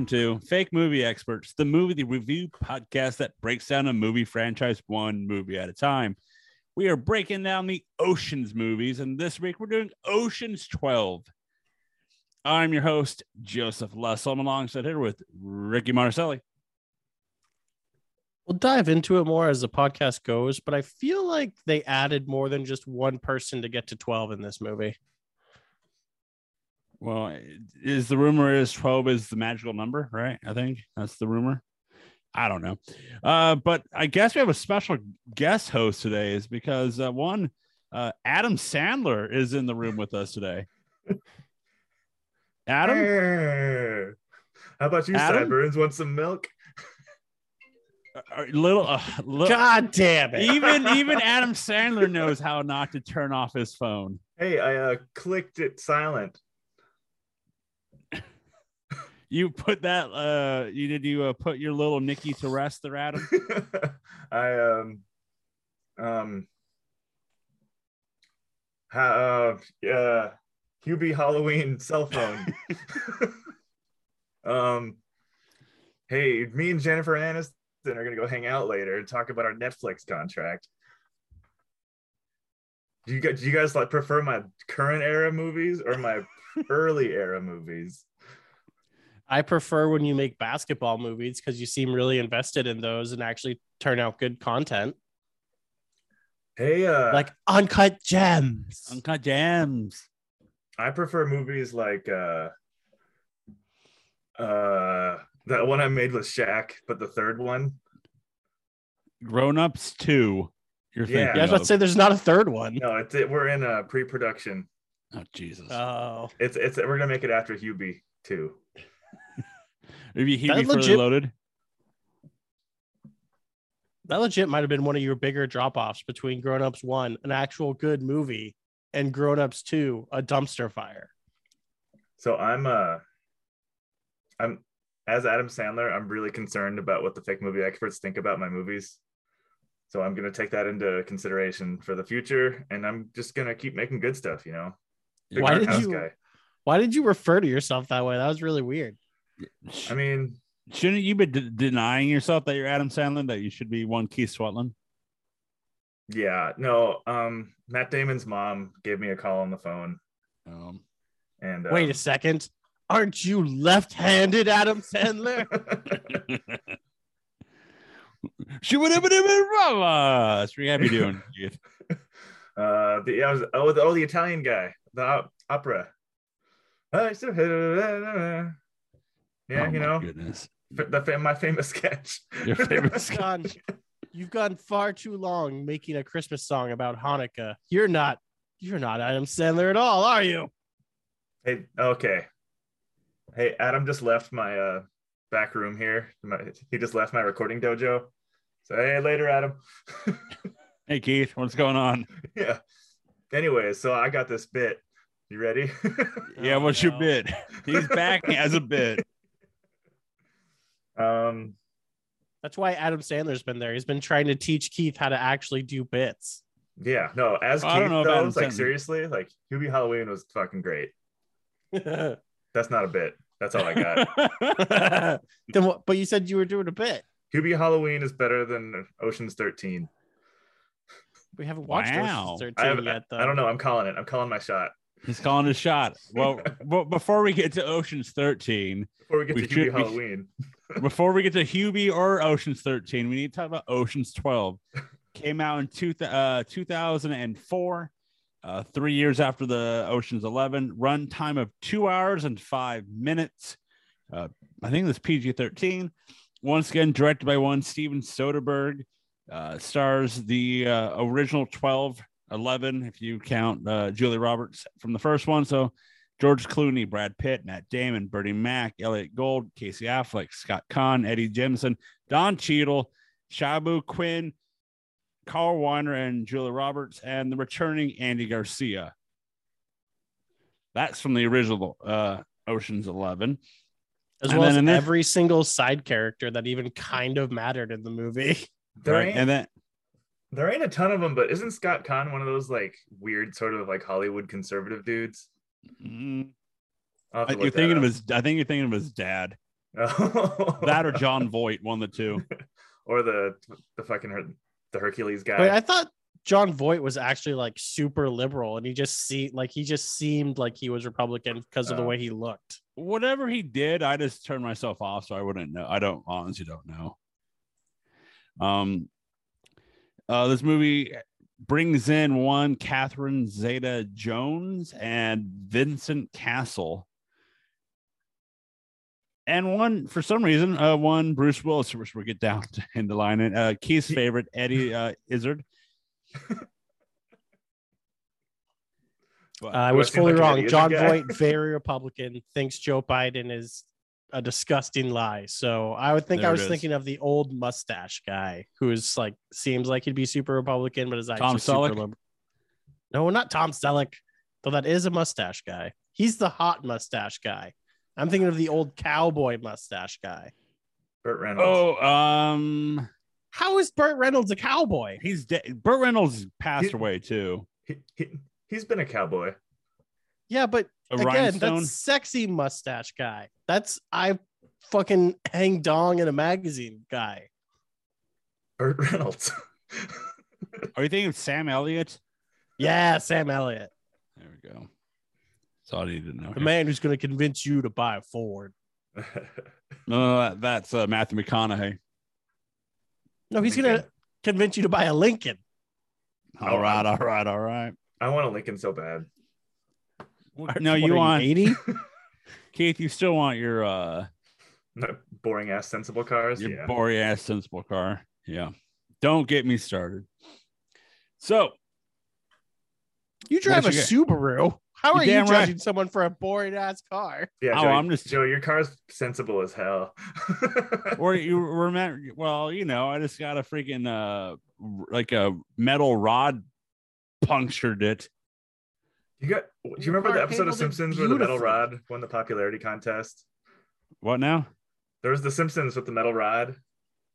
welcome to Fake Movie Experts, the movie review podcast that breaks down a movie franchise one movie at a time. We are breaking down the Oceans movies, and this week we're doing Oceans 12. I'm your host, Joseph Lessel. I'm alongside here with Ricky Marcelli. We'll dive into it more as the podcast goes, but I feel like they added more than just one person to get to 12 in this movie. Well, is the rumor is 12 is the magical number, right? I think that's the rumor. I don't know. Uh, but I guess we have a special guest host today, is because uh, one, uh, Adam Sandler is in the room with us today. Adam, Hey. How about you, Adam? Sideburns? Want some milk? Uh, little, uh, God damn it. even even Adam Sandler knows how not to turn off his phone. Hey, I uh, clicked it silent. You put that, uh, you did you uh, put your little Nikki to rest there, Adam? I um um ha, uh uh Hubie Halloween cell phone. um hey, me and Jennifer Aniston are gonna go hang out later and talk about our Netflix contract. Do you guys do you guys like prefer my current era movies or my early era movies? I prefer when you make basketball movies because you seem really invested in those and actually turn out good content, Hey, uh like Uncut Gems. Uncut Gems. I prefer movies like uh uh that one I made with Shaq, but the third one. Grown Ups 2. You're Yeah. thinking Yeah, I was about to say there's not a third one. No, it's it, we're in uh pre-production. Oh, Jesus. Oh, It's it's we're gonna make it after Hubie too. Maybe he'd that be fully legit- loaded. that legit might have been one of your bigger drop offs between Grown Ups 1, an actual good movie, and Grown Ups 2, a dumpster fire. So I'm uh I'm as Adam Sandler, I'm really concerned about what the fake movie experts think about my movies. So I'm gonna take that into consideration for the future, and I'm just gonna keep making good stuff, you know. Big Why did you- guy. Why did you refer to yourself that way? That was really weird. I mean, Shouldn't you be de- denying yourself that you're Adam Sandler, that you should be one Keith Swetland? yeah, no. Um, Matt Damon's mom gave me a call on the phone, Um, and uh, Wait a second. Aren't you left handed, Adam Sandler? she would have been That's what you gotta be doing. Keith. uh, the I was oh the, oh the Italian guy, the op- opera. I still- Yeah, Oh, you know Goodness. f- the fa- my famous sketch. Your favorite You've gone, you've gone far too long making a Christmas song about Hanukkah. You're not you're not Adam Sandler at all, are you? Hey, okay. Hey, Adam just left my uh back room here. My, he just left my recording dojo. So hey, later, Adam. Hey Keith, what's going on? yeah. Anyway, so I got this bit. You ready? Yeah, Oh, what's your bit? He's back as a bit. Um, That's why Adam Sandler's been there. He's been trying to teach Keith how to actually do bits. yeah, no, as I don't Keith know if though, Adam like Sandler- seriously, like Hubie Halloween was fucking great. That's not a bit. That's all I got. then what but you said you were doing a bit. Hubie Halloween is better than Ocean's 13. We haven't watched Wow. Ocean's I, 13 have, yet though. I don't know. I'm calling it. I'm calling my shot. He's calling his shot. Well, but before we get to Ocean's 13, Before we get We to should- Hubie we- Halloween, before we get to Hubie or Ocean's 13, we need to talk about Ocean's 12. Came out in two, uh, 2004, uh, three years after the Ocean's 11. Run time of two hours and five minutes. Uh, I think this PG 13. Once again, directed by one Steven Soderbergh. Uh, stars the uh, original 12, 11, if you count uh, Julie Roberts from the first one. So George Clooney, Brad Pitt, Matt Damon, Bernie Mac, Elliott Gould, Casey Affleck, Scott Caan, Eddie Jemison, Don Cheadle, Shaobo Qin, Carl Reiner, and Julia Roberts, and the returning Andy Garcia. That's from the original uh, Ocean's Eleven. as And well as in this- every single side character that even kind of mattered in the movie. there right? ain't And then there ain't a ton of them, but isn't Scott Caan one of those like weird sort of like Hollywood conservative dudes? Mm, I'll have to you're thinking of his. I think you're thinking of his dad. That or Jon Voight, one of the two. or the the fucking Her- the Hercules guy. Wait, I thought Jon Voight was actually like super liberal, and he just see like he just seemed like he was Republican because of the Oh. way he looked. Whatever he did, I just turned myself off, so I wouldn't know. I don't honestly don't know. Um, uh, this movie brings in one Catherine Zeta Jones and Vincent Cassel. And one, for some reason, uh, one Bruce Willis, which we'll get down to in the line. And uh, Keith's favorite, Eddie uh, Izzard. But- I I was fully like wrong. Jon? Voight, very Republican, thinks Joe Biden is a disgusting lie. So I would think There I was thinking of the old mustache guy who's like seems like he'd be super Republican, but is actually Tom super liberal. No, not Tom Selleck, though that is a mustache guy. He's the hot mustache guy. I'm thinking of the old cowboy mustache guy. Burt Reynolds. oh, um, How is Burt Reynolds a cowboy? he's dead. Burt Reynolds passed He- away too. He, he, he's been a cowboy. Yeah, but A again, rhinestone. that's sexy mustache guy. That's I fucking hang dong in a magazine guy. Burt Reynolds. Are you thinking of Sam Elliott? Yeah, Sam Elliott, There we go. That's all I needed to know. the man who's going to convince you to buy a Ford. No, no, that, that's uh, Matthew McConaughey. No, he's going to convince you to buy a Lincoln. All right, all right, all right. I want a Lincoln so bad. No, What you want 80? Keith. You still want your uh No, boring ass sensible cars. your yeah. boring ass sensible car. Yeah. Don't get me started. So You drive a What you Subaru. How You're are you damn right. judging someone for a boring ass car? yeah, Oh, Joe, I'm just- Joe, your car's sensible as hell. or you remember well, you know, I just got a freaking uh like a metal rod punctured it. You got do you remember the episode of Simpsons where the metal rod won the popularity contest? What now? There was the Simpsons with the metal rod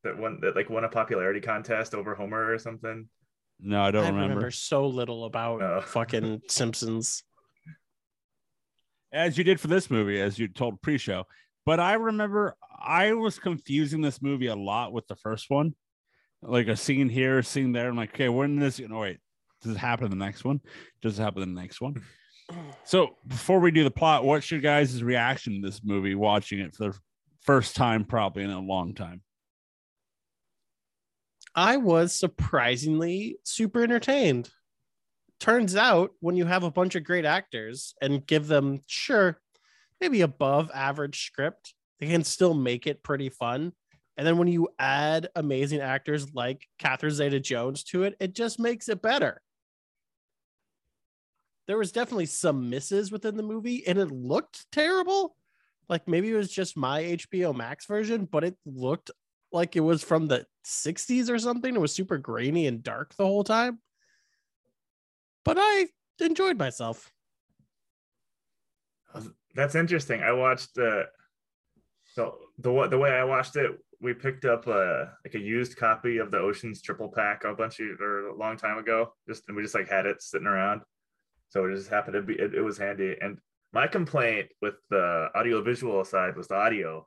that won that like won a popularity contest over Homer or something. No, I don't I remember. remember so little about Oh. fucking Simpsons. as you did for this movie, as you told pre-show. But I remember I was confusing this movie a lot with the first one, like a scene here, a scene there. I'm like, okay, when is this? No, wait, does it happen in the next one? Does it happen in the next one? So before we do the plot, what's your guys' reaction to this movie? Watching it for the first time, probably in a long time. I was surprisingly super entertained. Turns out, when you have a bunch of great actors and give them, sure, maybe above average script, they can still make it pretty fun. And then when you add amazing actors like Catherine Zeta Jones to it, it just makes it better. There was definitely some misses within the movie, and it looked terrible. Like maybe it was just my HBO Max version, but it looked like it was from the 60s or something. It was super grainy and dark the whole time. But I enjoyed myself. That's interesting. I watched uh so the the way I watched it, we picked up a like a used copy of the Ocean's triple pack a bunch of or a long time ago. Just and we just like had it sitting around. So it just happened to be it, it was handy. And my complaint with the audio visual side was the audio.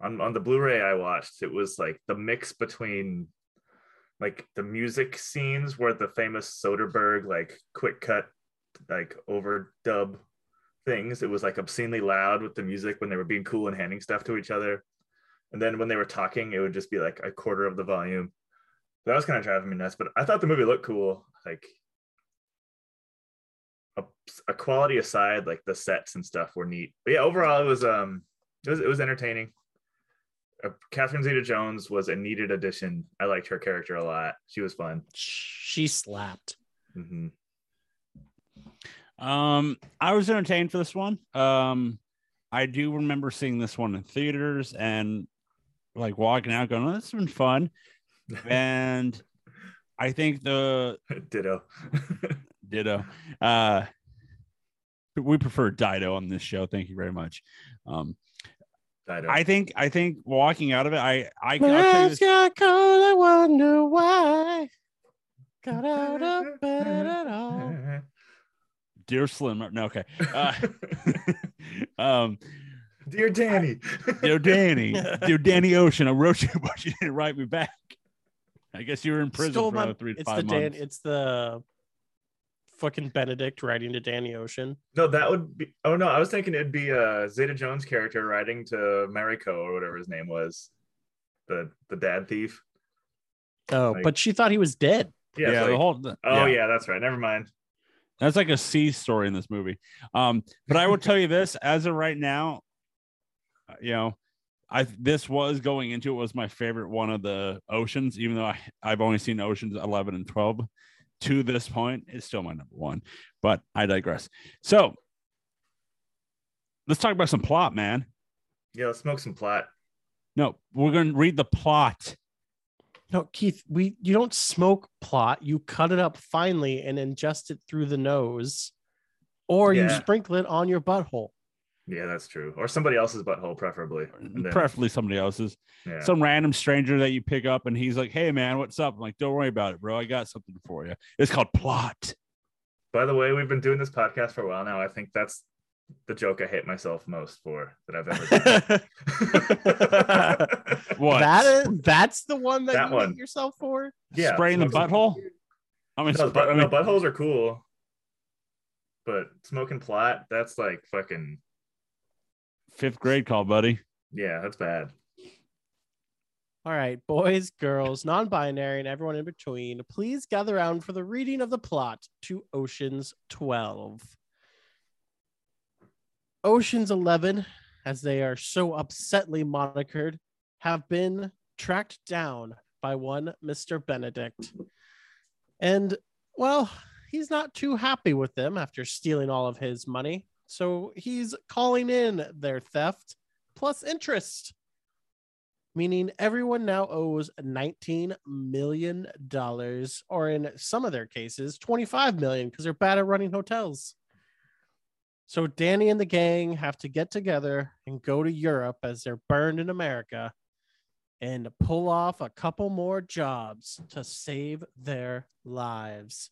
On on the Blu-ray I watched, it was like the mix between like the music scenes where the famous Soderbergh like quick cut like overdub things. It was like obscenely loud with the music when they were being cool and handing stuff to each other. And then when they were talking, it would just be like a quarter of the volume. That was kind of driving me nuts, but I thought the movie looked cool. Like a, a quality aside, like the sets and stuff were neat. But yeah, overall it was um it was it was entertaining. Uh, Catherine Zeta Jones was a needed addition. I liked her character a lot. She was fun. She slapped. hmm Um, I was entertained for this one. Um, I do remember seeing this one in theaters and like walking out going, oh, this has been fun. And I think the Ditto. ditto. Uh, we prefer Dido on this show. Thank you very much. Um, Ditto. I think I think walking out of it, I I I'll tell you this, got cold, I wonder why. Got out of bed at all. dear Slim. No, okay. Uh, um, Dear Danny. Dear Danny, dear Danny Ocean, I wrote you, but you didn't write me back. I guess you were in prison Stole for my- three to it's the five Dan, months. it's the fucking Benedict writing to Danny Ocean. no, that would be. Oh no, I was thinking it'd be uh, Zeta Jones' character writing to Mariko or whatever his name was, the the dad thief. Oh, Like- but she thought he was dead. Yeah. yeah, it's the whole. the- oh yeah. that's right. Never mind. That's like a C story in this movie. Um, but I will tell you this: as of right now, uh, you know, I this was going into it was my favorite one of the oceans, even though I, I've only seen Oceans 11 and 12 to this point. is still my number one, but I digress. So let's talk about some plot, man. Yeah, let's smoke some plot. No, we're going to read the plot. No, Keith, we you don't smoke plot. You cut it up finely and ingest it through the nose, or you sprinkle it on your butthole. Yeah, that's true. Or somebody else's butthole, preferably. Then- preferably somebody else's. yeah. Some random stranger that you pick up and he's like, Hey man, what's up? I'm like, don't worry about it, bro. I got something for you. It's called plot. By the way, we've been doing this podcast for a while now. I think that's the joke I hate myself most for that I've ever done. What? That is, that's the one that, That you one. hate yourself for. Yeah, Spraying the butthole? I mean, No, but, I no, buttholes are cool, but smoking plot, that's like fucking fifth grade call, buddy. yeah, that's bad. All right, boys, girls, non-binary, and everyone in between, please gather around for the reading of the plot to Ocean's 12. Ocean's 11, as they are so upsetly monikered, have been tracked down by one Mr. Benedict. And, well, he's not too happy with them after stealing all of his money. So he's calling in their theft plus interest meaning everyone now owes 19 million dollars or in some of their cases 25 million because they're bad at running hotels so danny and the gang have to get together and go to europe as they're burned in america and pull off a couple more jobs to save their lives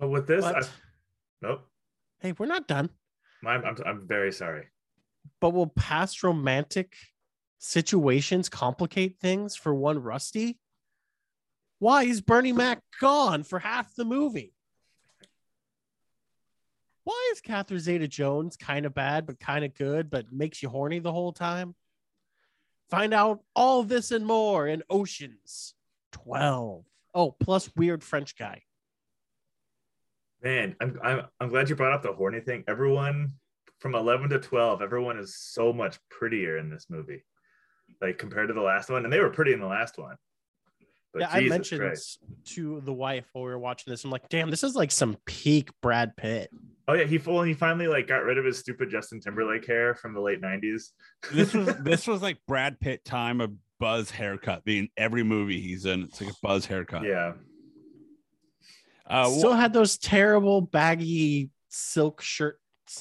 So with this, I, nope. Hey we're not done I'm, I'm I'm very sorry. but will past romantic situations complicate things for one Rusty? Why is Bernie Mac gone for half the movie? Why is Catherine Zeta Jones kind of bad, but kind of good, but makes you horny the whole time? Find out all this and more in Oceans 12. Oh, plus weird French guy. Man, I'm I'm I'm glad you brought up the horny thing. Everyone from 11 to 12, everyone is so much prettier in this movie, like compared to the last one, and they were pretty in the last one. But yeah, I mentioned Christ. to the wife while we were watching this, I'm like, damn, this is like some peak Brad Pitt. Oh yeah, he full he finally like got rid of his stupid Justin Timberlake hair from the late 90s. This was this was like Brad Pitt time of Buzz haircut. Being every movie he's in, it's like a Buzz haircut. yeah. Uh, Still had those terrible baggy silk shirts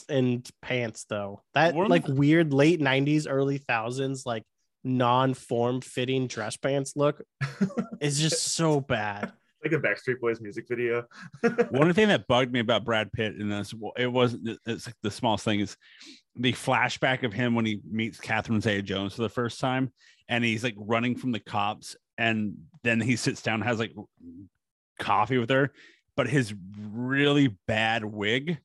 and pants though. That One like the- weird late 90s, early thousands, like non-form fitting dress pants look is just so bad. like a Backstreet Boys music video. one thing that bugged me about Brad Pitt in this, it wasn't. It's like the smallest thing is the flashback of him when he meets Catherine Zeta-Jones for the first time, and he's like running from the cops, and then he sits down, and has like coffee with her, but his really bad wig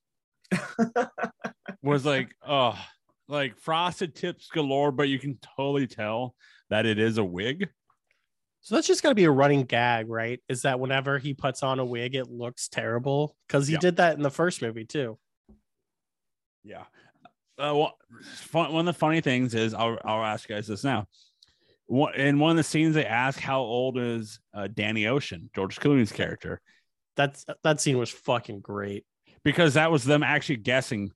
was like, oh, like frosted tips galore, but you can totally tell that it is a wig. So that's just got to be a running gag, right? Is that whenever he puts on a wig, it looks terrible because he Yeah. did that in the first movie too. Yeah. Uh, well, fun, one of the funny things is I'll, I'll ask you guys this now. One, in one of the scenes, they ask how old is uh, Danny Ocean, George Clooney's character, That's that scene was fucking great. because that was them actually guessing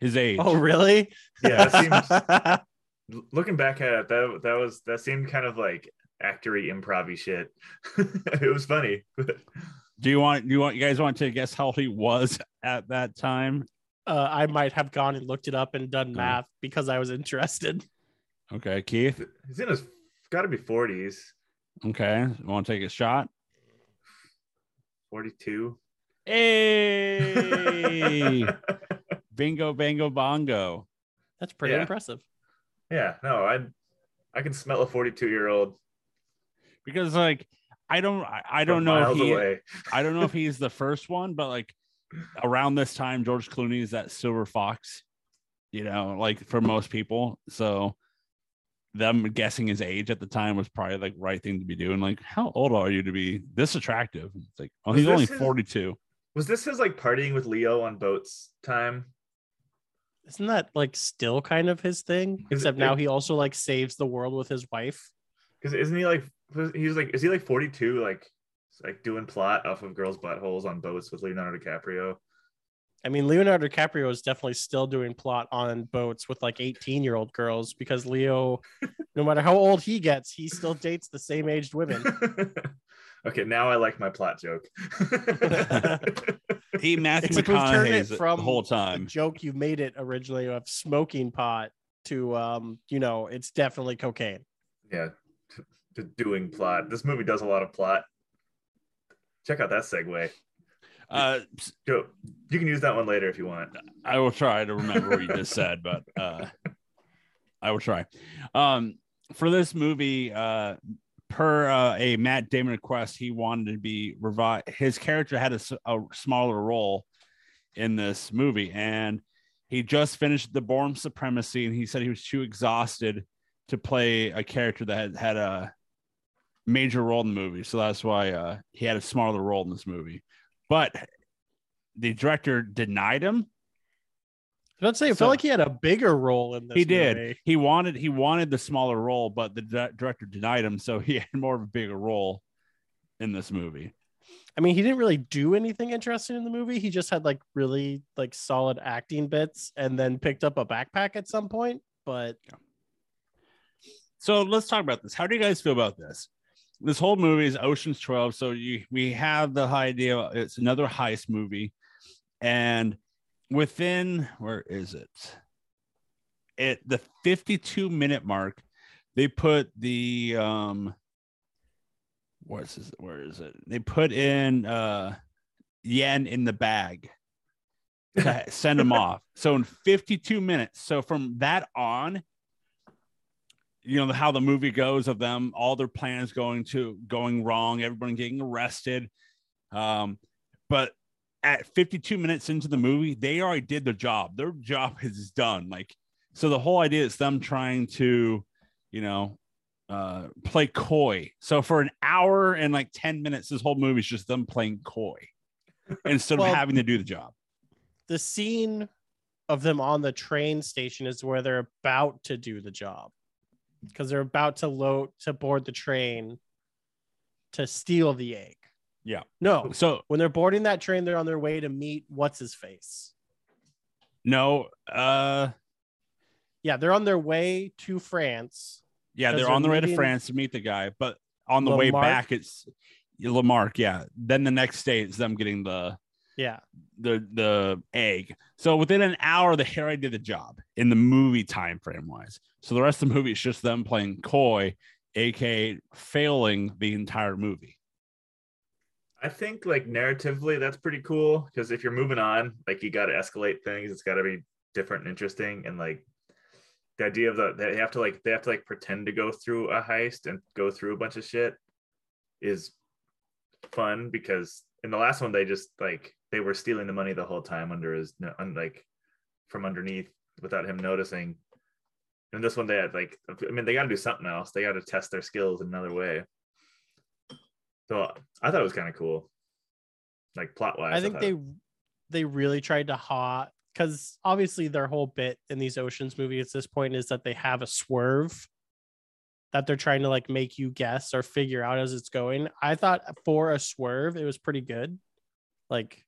his age. Oh, really? Yeah, that Looking back at it, that that was that seemed kind of like actory improv shit. it was funny. Do you want do you want you guys want to guess how he was at that time? uh, I might have gone and looked it up and done Oh. math because I was interested. Okay, Keith. He's in his got to be 40s, Okay, want to take a shot? 42. Hey, bingo, bango, bongo. That's pretty Yeah. impressive. Yeah, no, I I can smell a 42 year old. because like I don't I, I don't know if he, away. I don't know if he's the first one, but like around this time, George Clooney is that silver fox, you know, like for most people. So them guessing his age at the time was probably like right thing to be doing. Like, how old are you to be this attractive? It's like, oh, Was he's only his- 42. Was this his like partying with Leo on boats time? Isn't that like still kind of his thing? Is it- Except now he also like saves the world with his wife. Because isn't he like he's like is he like 42 like like doing plot off of girls' buttholes on boats with Leonardo DiCaprio? I mean, Leonardo DiCaprio is definitely still doing plot on boats with like 18 year old girls because Leo, no matter how old he gets, he still dates the same aged women. okay, now I like my plot joke. He Matthew Except we've turned it McConaughey's the from whole The time. joke you made it originally of smoking pot to, um, you know, it's definitely cocaine. yeah, t- t- doing plot. This movie does a lot of plot. Check out that segue. Uh, Go. You can use that one later if you want. I will try to remember what you just said, but uh, I will try. Um, for this movie, uh, per uh, a Matt Damon request, he wanted to be revived. His character had a smaller role in this movie, and he just finished The Bourne Supremacy, and he said he was too exhausted to play a character that had, had a major role in the movie. So that's why uh, he had a smaller role in this movie. But the director denied him I was say, I So- felt like he had a bigger role in this. he did. movie. He wanted he wanted the smaller role, but the di- director denied him, so he had more of a bigger role in this movie. I mean, he didn't really do anything interesting in the movie. He just had like really like solid acting bits and then picked up a backpack at some point. But So let's talk about this. How do you guys feel about this? This whole movie is Ocean's 12, so you we have the idea it's another heist movie, and within where is it? At the 52 minute mark, they put the um what's this, where is it? They put in uh yen in the bag to send him off. So in 52 minutes, so from that on, you know how the movie goes of them, all their plans going to going wrong, everyone getting arrested. Um, but at 52 minutes into the movie, they already did their job. Their job is done. Like, so the whole idea is them trying to, you know, uh, play coy. So for an hour and like 10 minutes, this whole movie is just them playing coy instead Well- of having to do the job. the scene of them on the train station is where they're about to do the job because they're about to load to board the train to steal the egg. Yeah. No, So when they're boarding that train, they're on their way to meet what's his face. no, uh, Yeah, they're on their way to France. Yeah, they're they're on the way to France to meet the guy, but on the way back, it's LeMarque. Yeah. Then the next day, it's them getting the Yeah, the the egg. So within an hour, the already did the job in the movie time frame wise. So the rest of the movie is just them playing coy, aka failing the entire movie. I think like narratively that's pretty cool because if you're moving on, like you got to escalate things. It's got to be different and interesting, and like the idea of the they have to like they have to like pretend to go through a heist and go through a bunch of shit is fun because in the last one they just like they were stealing the money the whole time under his like from underneath without him noticing. And this one they had like I mean they got to do something else. They got to test their skills in another way. So I thought it was kind of cool, like plot wise. I think they they really tried to hot because obviously their whole bit in these oceans movies at this point is that they have a swerve that they're trying to like make you guess or figure out as it's going. I thought for a swerve it was pretty good, like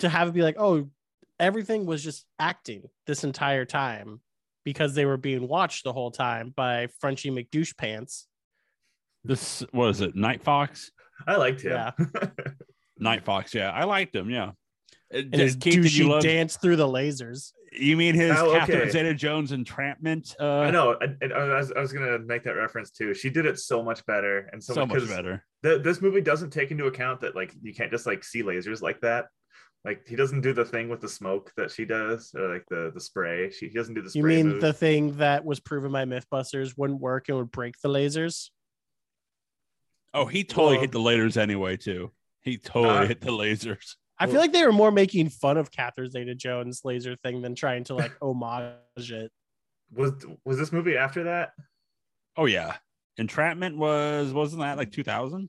to have it be like, oh, everything was just acting this entire time because they were being watched the whole time by Frenchie McDouche Pants. This what is it? Night Fox. I liked him. Yeah. Night Fox. Yeah, I liked him. Yeah. Uh, And his Keith, you douchey love- dance through the lasers. You mean his Oh, Catherine. Zeta Jones entrapment? Uh, I know. I, I, was, I was gonna make that reference too. She did it so much better and so, so much 'cause better. The, this movie doesn't take into account that like you can't just like see lasers like that. Like he doesn't do the thing with the smoke that she does, or like the the spray. She he doesn't do the spray. You mean move. the thing that was proven by MythBusters wouldn't work and would break the lasers? Oh, he totally Well- hit the lasers anyway too. He totally Uh, hit the lasers. I feel like they were more making fun of Catherine Zeta Jones' laser thing than trying to like homage it. was was this movie after that? Oh yeah, Entrapment was wasn't that like 2000?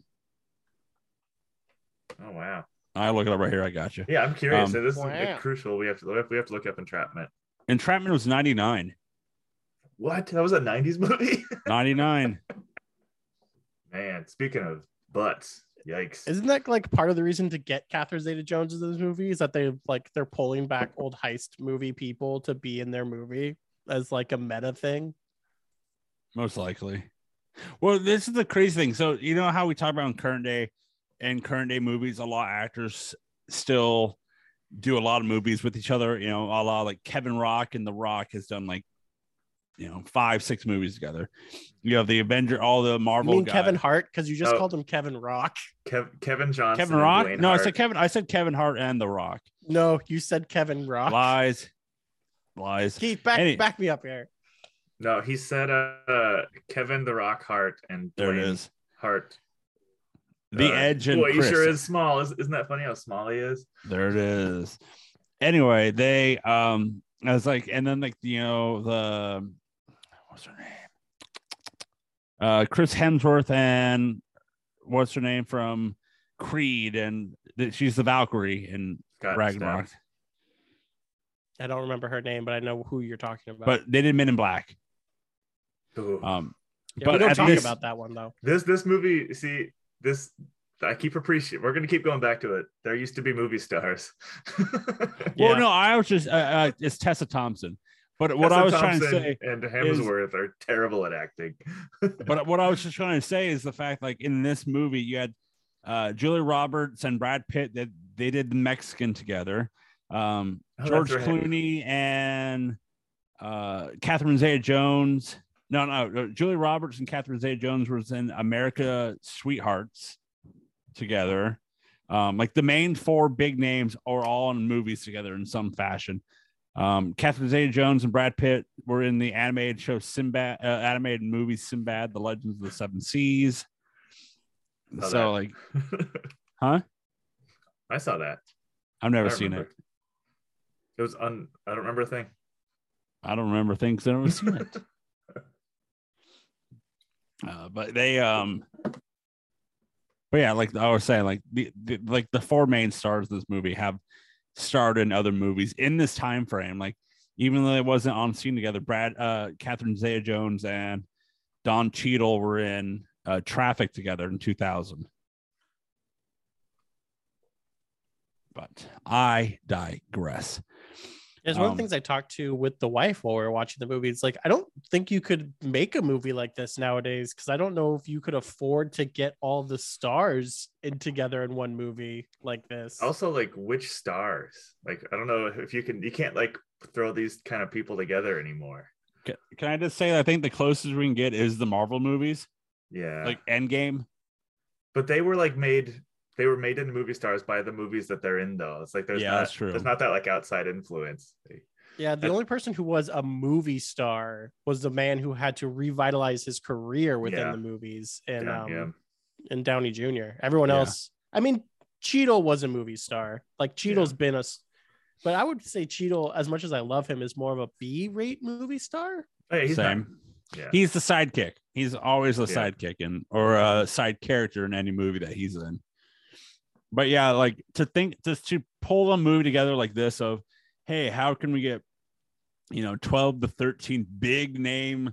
Oh wow. I look it up right here. I got you. Yeah, I'm curious. Um, so this is Wow. like, crucial. We have to we have to look up entrapment. Entrapment was 99. What? That was a '90s movie. 99. Man, speaking of butts, yikes. Isn't that like part of the reason to get Catherine Zeta Jones in this movie? Is that they like they're pulling back old heist movie people to be in their movie as like a meta thing? Most likely. Well, this is the crazy thing. So you know how we talk about in current day in current day movies, a lot of actors still do a lot of movies with each other. You know, a lot like Kevin Rock and The Rock has done like you know five, six movies together. You have the Avenger, all the You Marvel. mean guys. Kevin Hart? Because you just Oh. called him Kevin Rock. Kev- Kevin Johnson. Kevin Rock? Dwayne No, I said Kevin. I said Kevin Hart and The Rock. No, you said Kevin Rock. Lies, lies. Keith, back Any- back me up here. No, he said uh, uh, Kevin the Rock Hart and There it Dwayne is. Hart. The Uh, Edge and boy, he sure is small. Is, isn't that funny how small he is? There it is. Anyway, they um I was like, and then like you know, the what's her name? Uh Chris Hemsworth and what's her name from Creed and that she's the Valkyrie in Got Ragnarok. stabbed. I don't remember her name, but I know who you're talking about. But they did Men in Black. Ooh. Um yeah, but we don't talk this- about that one though. This this movie, see this. I keep appreciating. We're gonna keep going back to it. There used to be movie stars. well Yeah. no, I was just uh, uh it's Tessa Thompson. But what Tessa I was trying to say and Hemsworth are terrible at acting. but what I was just trying to say is the fact, like in this movie, you had uh, Julia Roberts and Brad Pitt that they did the Mexican together. Um, Oh, George right. Clooney and uh, Catherine Zeta-Jones. No, no, uh, Julia Roberts and Catherine Zeta-Jones was in America Sweethearts together. Um, like the main four big names are all in movies together in some fashion. Um, Catherine Zeta-Jones and Brad Pitt were in the animated show Sinbad, uh, animated movie Sinbad: The Legends of the Seven Seas. Saw so, that. like, huh? I saw that. I've never seen remember. it. It was un. I don't remember a thing. I don't remember things. I've never seen it. Uh, but they, um, but yeah, like I was saying, like the, the like the four main stars of this movie have starred in other movies in this time frame. Like even though it wasn't on scene together, Brad, uh, Catherine Zeta-Jones and Don Cheadle were in uh, Traffic together in 2000. But I digress. It's one of Um, the things I talked to with the wife while we were watching the movie. It's like I don't think you could make a movie like this nowadays because I don't know if you could afford to get all the stars in together in one movie like this. Also, like which stars? Like I don't know if you can. You can't like throw these kind of people together anymore. Can, can I just say I think the closest we can get is the Marvel movies, Yeah. like Endgame. but they were like made. They were made into movie stars by the movies that they're in, though. It's like there's Yeah, not. that's true. There's not that like outside influence. yeah, the that- only person who was a movie star was the man who had to revitalize his career within Yeah. the movies and Yeah, um yeah. and Downey Jr. Everyone Yeah. else, I mean, cheeto was a movie star. Like Cheadle's been a, s- but I would say cheeto as much as I love him, is more of a B-rate movie star. Yeah, he's not- Same. yeah. He's the sidekick. He's always a Yeah. sidekick and or a side character in any movie that he's in. But yeah, like to think just to pull a movie together like this of, hey, how can we get, you know, 12 to 13 big name,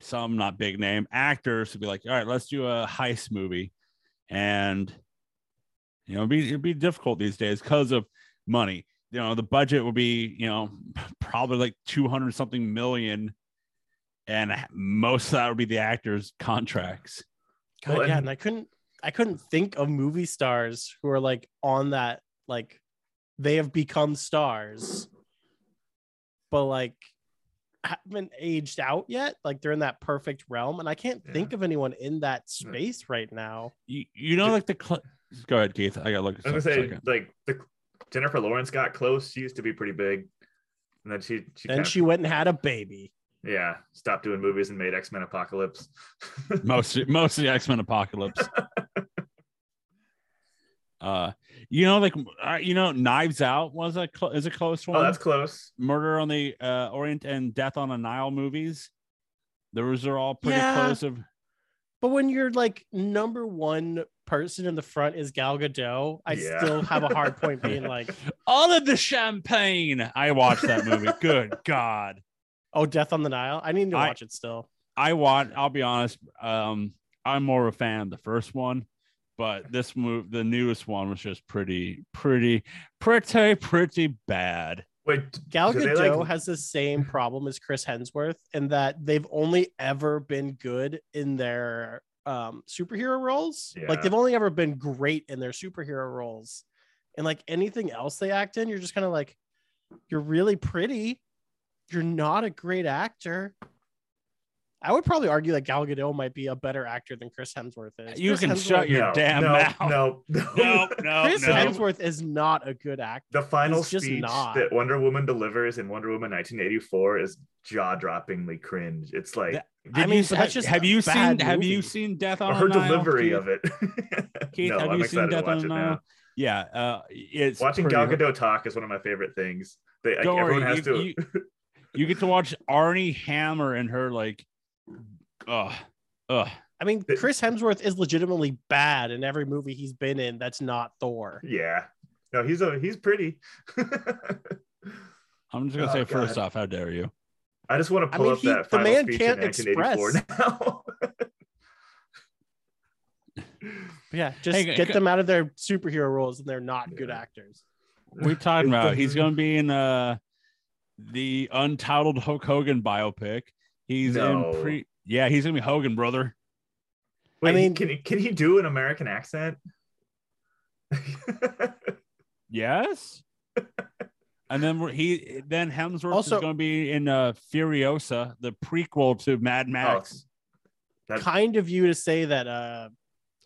some not big name actors to be like, all right, let's do a heist movie. And you know, it'd be it'd be difficult these days because of money. You know, the budget would be, you know, probably like 200 something million and most of that would be the actors' contracts. God, Well, yeah, and- and I couldn't, I couldn't think of movie stars who are like on that, like they have become stars, but like haven't aged out yet. Like they're in that perfect realm, and I can't Yeah. think of anyone in that space right now. You, you know, like the cl- go ahead, Keith. I gotta look. I was gonna say second. like the Jennifer Lawrence got close. She used to be pretty big, and then she she Then kind she went and had a baby. yeah stopped doing movies and made X Men Apocalypse. most most of the X Men Apocalypse. uh, you know, like uh, you know, Knives Out was a cl- is a close one. oh, that's close. Murder on the uh, Orient and Death on the Nile movies. Those are all pretty Yeah. close. Of But when you're like number one person in the front is Gal Gadot, I Yeah. still have a hard point being like, all of the champagne. I watched that movie. Good God. oh, Death on the Nile. I need to I- watch it still. I want. I'll be honest. Um, I'm more of a fan of the first one, but this move, the newest one, was just pretty, pretty, pretty, pretty bad. Wait, Gal Gadot like- has the same problem as Chris Hemsworth in that they've only ever been good in their um, superhero roles. Yeah. Like they've only ever been great in their superhero roles. And like anything else they act in, you're just kind of like, you're really pretty. You're not a great actor. I would probably argue that Gal Gadot might be a better actor than Chris Hemsworth is. You Chris can Hemsworth- shut your no, damn no, mouth. No, no, No, no, Chris no. Hemsworth is not a good actor. The final He's just speech not. that Wonder Woman delivers in Wonder Woman 1984 is jaw-droppingly cringe. It's like That- I mean, you, but that's have, just have you seen bad have you seen Death on her Nile, delivery Keith? of it. Keith, no, have I'm you seen excited to Death watch on it the now. Yeah, uh, it's Watching Gal hor- Gadot talk is one of my favorite things. They, like, everyone worry, has you, to. you, you get to watch Armie Hammer and her like, ugh, ugh. I mean, Chris Hemsworth is legitimately bad in every movie he's been in that's not Thor. yeah, no, he's a he's pretty. I'm just gonna Oh, say first off, how dare you? I just want to I pull mean, up he- that the final man speech can't in 1984 now. Yeah, just Hey, get c- them out of their superhero roles and they're not good actors. We're talking about he's gonna be in uh the untitled Hulk Hogan biopic. He's No. in pre yeah, he's gonna be Hogan, brother. Wait, I mean- can he, can he do an American accent? Yes. and then he then Hemsworth Also- is gonna be in uh Furiosa, the prequel to Mad Max. That- Kind of you to say that uh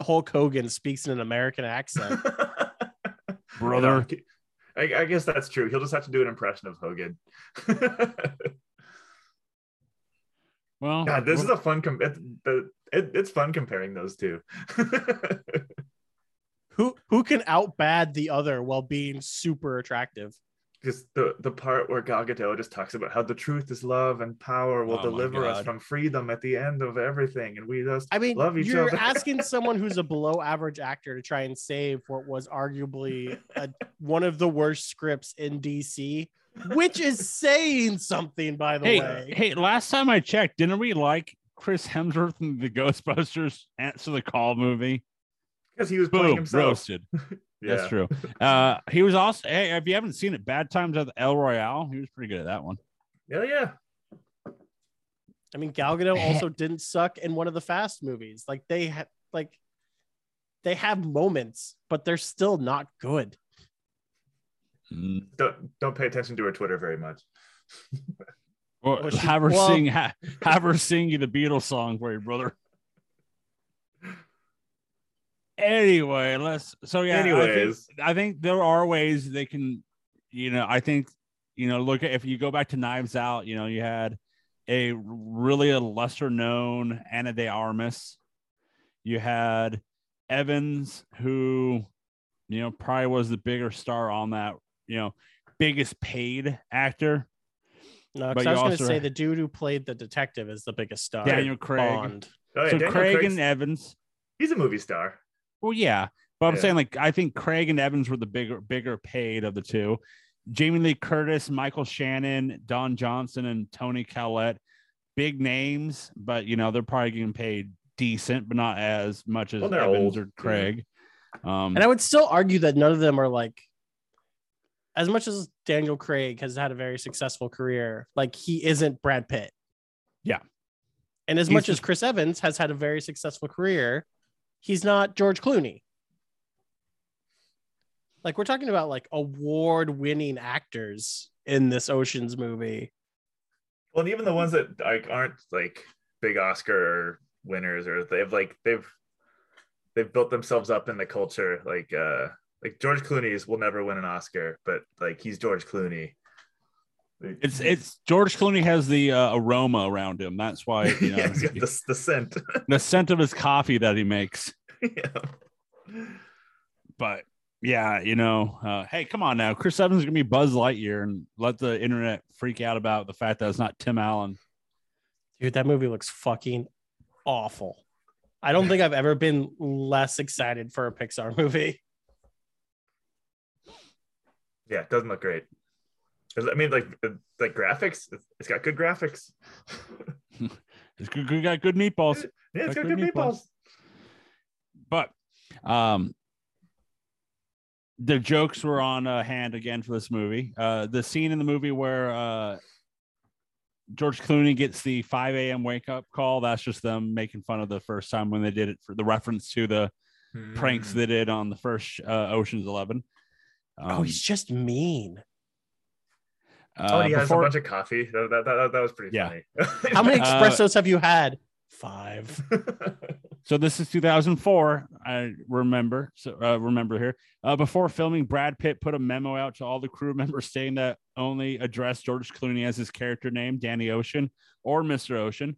Hulk Hogan speaks in an American accent. Brother. I, I guess that's true. He'll just have to do an impression of Hogan. Well, God, this is a fun. Com- it, it, it's fun comparing those two. who who can outbad the other while being super attractive? just the the part where Gal Gadot just talks about how the truth is love and power will Oh deliver us from freedom at the end of everything, and we just I mean, love each other. you're other. asking someone who's a below average actor to try and save what was arguably a, one of the worst scripts in DC, which is saying something, by the hey, way. hey, last time I checked, didn't we like Chris Hemsworth in the Ghostbusters Answer the Call movie? because he was playing himself. roasted. Yeah. That's true. Uh, he was also hey, if you haven't seen it, Bad Times at the El Royale, he was pretty good at that one. Yeah, yeah. I mean, Gal Gadot also didn't suck in one of the Fast movies. Like they had, like they have moments, but they're still not good. Mm. Don't don't pay attention to her Twitter very much. Or Well, have her well- sing ha, have her sing you the Beatles song for you, brother. Anyway, let's so yeah. I think, Anyways. I think there are ways they can, you know, I think, you know, look at if you go back to Knives Out, you know, you had a really a lesser known Ana de Armas. You had Evans, who, you know, probably was the bigger star on that, you know, biggest paid actor. No, But because I was going to say the dude who played the detective is the biggest star. Daniel Craig. Bond. Oh, yeah, so Daniel Craig Craig's- and Evans. he's a movie star. Well, yeah, but I'm Yeah. saying like I think Craig and Evans were the bigger bigger paid of the two. Jamie Lee Curtis, Michael Shannon, Don Johnson, and Toni Collette, big names, but you know they're probably getting paid decent, but not as much as Well, Evans old, or too. Craig. Um, And I would still argue that none of them are like, as much as Daniel Craig has had a very successful career, like he isn't Brad Pitt. Yeah. And as He's much as Chris Evans has had a very successful career, he's not George Clooney. Like we're talking about like award-winning actors in this Ocean's movie. Well, and even the ones that like aren't like big Oscar winners, or they've like they've they've built themselves up in the culture. Like uh like George Clooney's will never win an Oscar, but like he's George Clooney. Like, It's it's George Clooney has the uh, aroma around him. That's why you know, yeah, he's got the, the scent. the scent of his coffee that he makes. yeah. But yeah, you know, uh, hey, come on now, Chris Evans is gonna be Buzz Lightyear, and let the internet freak out about the fact that it's not Tim Allen. Dude, that movie looks fucking awful. I don't think I've ever been less excited for a Pixar movie. Yeah, it doesn't look great. I mean, like uh, like graphics. It's- got good graphics. It's good, good got good meatballs. Yeah, it's Got got good good meatballs. meatballs. but um the jokes were on uh, hand again for this movie uh the scene in the movie where uh george clooney gets the 5 a.m wake up call that's just them making fun of the first time when they did it for the reference to the pranks Mm. they did on the first uh, oceans 11 oh, Um, he's just mean. Oh, uh, he has before- a bunch of coffee. That, that, that, that was pretty Yeah. funny. How many Uh, have you had? Five. So this is 2004. I remember. So uh, remember here. Uh, before filming, Brad Pitt put a memo out to all the crew members saying that only address George Clooney as his character name, Danny Ocean or Mr. Ocean.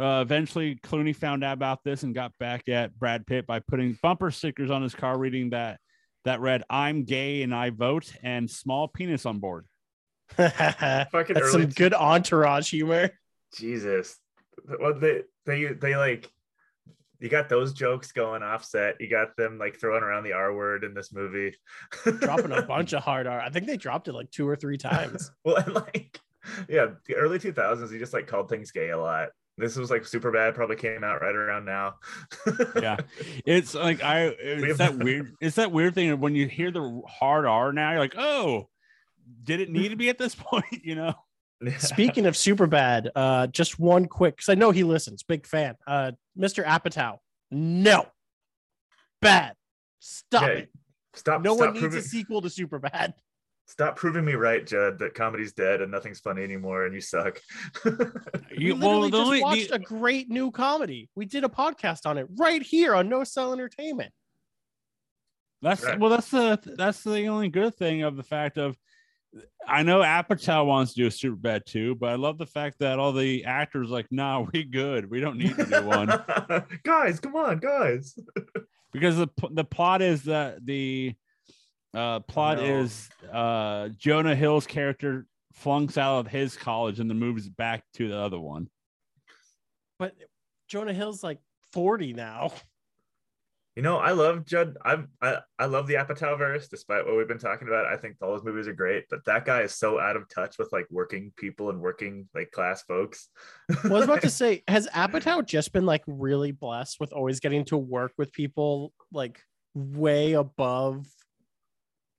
Uh, eventually, Clooney found out about this and got back at Brad Pitt by putting bumper stickers on his car, reading that that read "I'm gay and I vote" and "small penis on board." That's some early good entourage humor. Jesus. Well, they they they like you got those jokes going offset. You got them like throwing around the R word in this movie. Dropping a bunch of hard R. I think they dropped it like two or three times. well, and like yeah, the early 2000s, he just like called things gay a lot. This was like super bad, probably came out right around now. Yeah. It's like I it's that weird it's that weird thing when you hear the hard R now, you're like, oh, did it need to be at this point? You know? Speaking of super bad, uh, just one quick because I know he listens, big fan. Uh, Mr. Apatow, no, bad. Stop Yeah, it. Stop. No stop one needs proving, a sequel to super bad. Stop proving me right, Judd. That comedy's dead and nothing's funny anymore, and you suck. we You, literally the just only- watched the- a great new comedy. We did a podcast on it right here on No Cell Entertainment. That's Right. well, that's the that's the only good thing of the fact of I know Apatow wants to do a super bad too, but I love the fact that all the actors like, nah, we good. We don't need to do one. guys, come on, guys. because the the plot is that the uh plot No. is uh Jonah Hill's character flunks out of his college and then moves back to the other one. But Jonah Hill's like 40 now. You know, I love Judd. I'm I, I love the Apatow verse, despite what we've been talking about. I think all those movies are great, but that guy is so out of touch with like working people and working like class folks. Well, I was about to say, has Apatow just been like really blessed with always getting to work with people like way above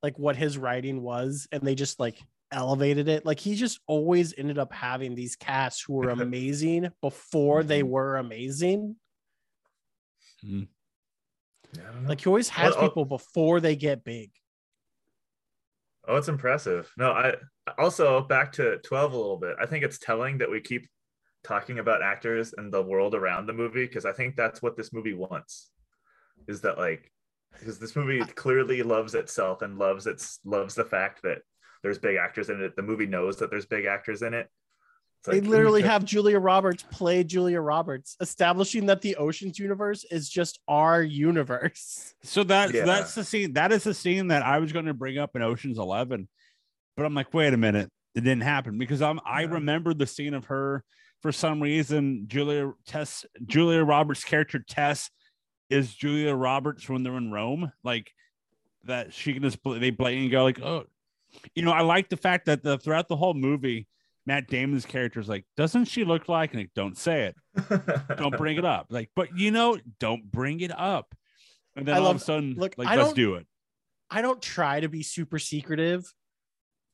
like what his writing was, and they just like elevated it? Like he just always ended up having these casts who were amazing before they mm-hmm. were amazing. Mm-hmm. Yeah, I don't. Like he always has Well, oh- people before they get big. Oh, it's impressive. No, I also back to 12 a little bit. I think it's telling that we keep talking about actors and the world around the movie because I think that's what this movie wants. Is that like because this movie clearly loves itself and loves its loves the fact that there's big actors in it. The movie knows that there's big actors in it. It's They mm, literally have Julia Roberts play Julia Roberts, establishing that the Ocean's universe is just our universe. So that's Yeah. that's the scene. That is the scene that I was going to bring up in Ocean's Eleven, but I'm like, wait a minute, it didn't happen because I'm I remember the scene of her for some reason. Julia Tess, Julia Roberts' character Tess, is Julia Roberts when they're in Rome, like that. She can just bl- they blatantly go like, oh, you know, I like the fact that the throughout the whole movie. Matt Damon's character is like, doesn't she look like? And like, don't say it don't bring it up. Like, but you know, don't bring it up. And then I all love- of a sudden, look, like, I let's don't- do it. I don't try to be super secretive,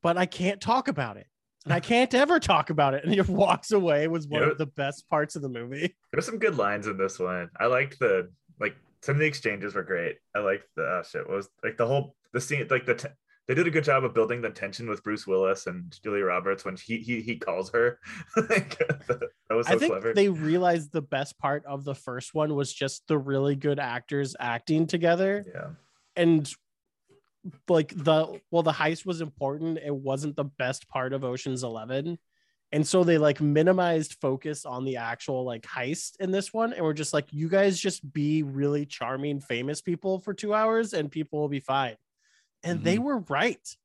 but I can't talk about it. And I can't ever talk about it. And he walks away was one Yeah. of the best parts of the movie. There's some good lines in this one. I liked the like some of the exchanges were great. I like the uh, shit was like the whole the scene like the t- they did a good job of building the tension with Bruce Willis and Julia Roberts when he he he calls her. like, that was so I think clever. they realized the best part of the first one was just the really good actors acting together. yeah. And like the well the heist was important it wasn't the best part of oceans 11 and so they like minimized focus on the actual like heist in this one and we're just like you guys just be really charming famous people for two hours and people will be fine and they mm-hmm. were right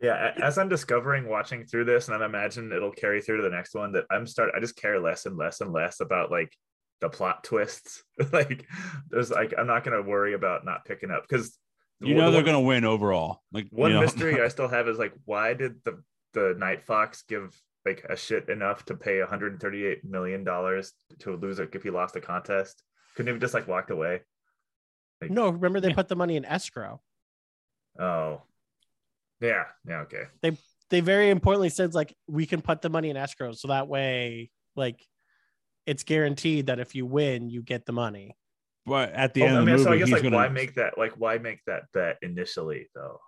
Yeah, as I'm discovering watching through this, and I imagine it'll carry through to the next one, that I'm start I just care less and less and less about like the plot twists. like there's like I'm not gonna worry about not picking up because You know they're gonna win overall. Like one you know, mystery I still have is like why did the the Night Fox give like a shit enough to pay 138 million dollars to lose like if he lost the contest? Couldn't have just like walked away. Like- no remember they Yeah. put the money in escrow Oh, yeah, yeah, okay. they they very importantly said like we can put the money in escrow so that way like it's guaranteed that if you win you get the money but at the Oh, end I of the mean, movie, so I guess like gonna why make that like why make that bet initially though?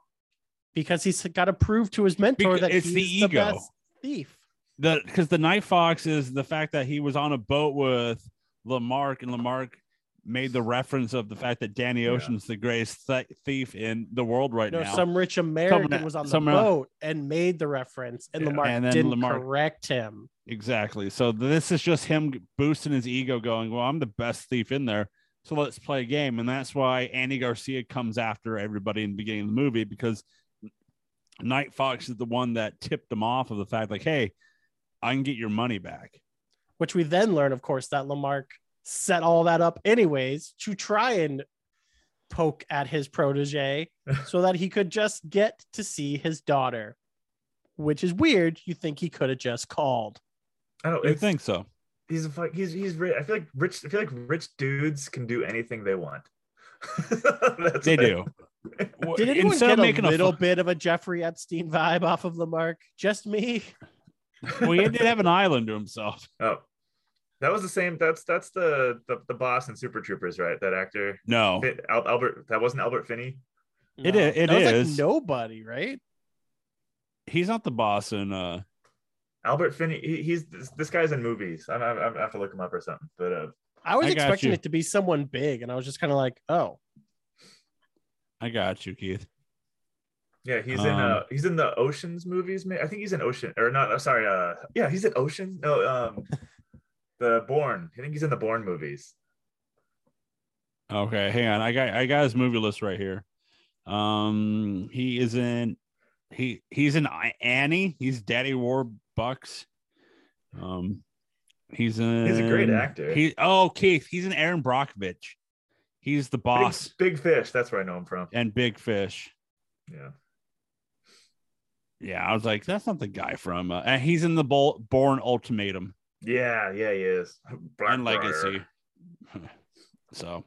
because he's got to prove to his mentor Because that it's he's the the, ego. best thief the because the Night Fox is the fact that he was on a boat with LeMarque and LeMarque made the reference of the fact that Danny Yeah. Ocean's the greatest th- thief in the world right no now. some rich american Someone- was on the boat and made the reference and Yeah. LeMarque And didn't LeMarque- correct him Exactly. So this is just him boosting his ego, going, "Well, I'm the best thief in there, so let's play a game." And that's why Andy Garcia comes after everybody in the beginning of the movie because Night Fox is the one that tipped him off of the fact, like, "Hey, I can get your money back." which we then learn of course that LeMarque set all that up anyways to try and poke at his protege so that he could just get to see his daughter which is weird you think he could have just called I don't You think so? he's a he's he's rich. I feel like rich I feel like rich dudes can do anything they want. They do. Did anyone Instead get a making a little bit of a jeffrey epstein vibe off of LeMarque just me well, he did have an island to himself. Oh. That was the same. That's that's the the, the boss in Super Troopers, right? That actor, No, Fit- Al- Albert. That wasn't Albert Finney. It No, i- it that was is. like nobody right he's not the boss in. uh Albert Finney. He, he's this, this guy's in movies. I, I, I have to look him up or something. But uh, i was I expecting you. it to be someone big and i was just kind of like oh I got you, Keith. Yeah, he's in Um, uh he's in the Oceans movies. I think he's in Ocean or not. uh, Sorry. Uh, yeah, he's in Ocean. No, um, the Bourne. I think he's in the Bourne movies. Okay, hang on. I got I got his movie list right here. Um, he is in he he's in Annie. He's Daddy Warbucks. Um, he's in. He's a great actor. He oh Keith. He's in Erin Brockovich. He's the Big, boss Big Fish. That's where I know him from. and Big Fish. Yeah. Yeah, I was like, that's not the guy from. Uh, and he's in the Bol- Bourne Ultimatum Yeah, yeah, he is. and Legacy. so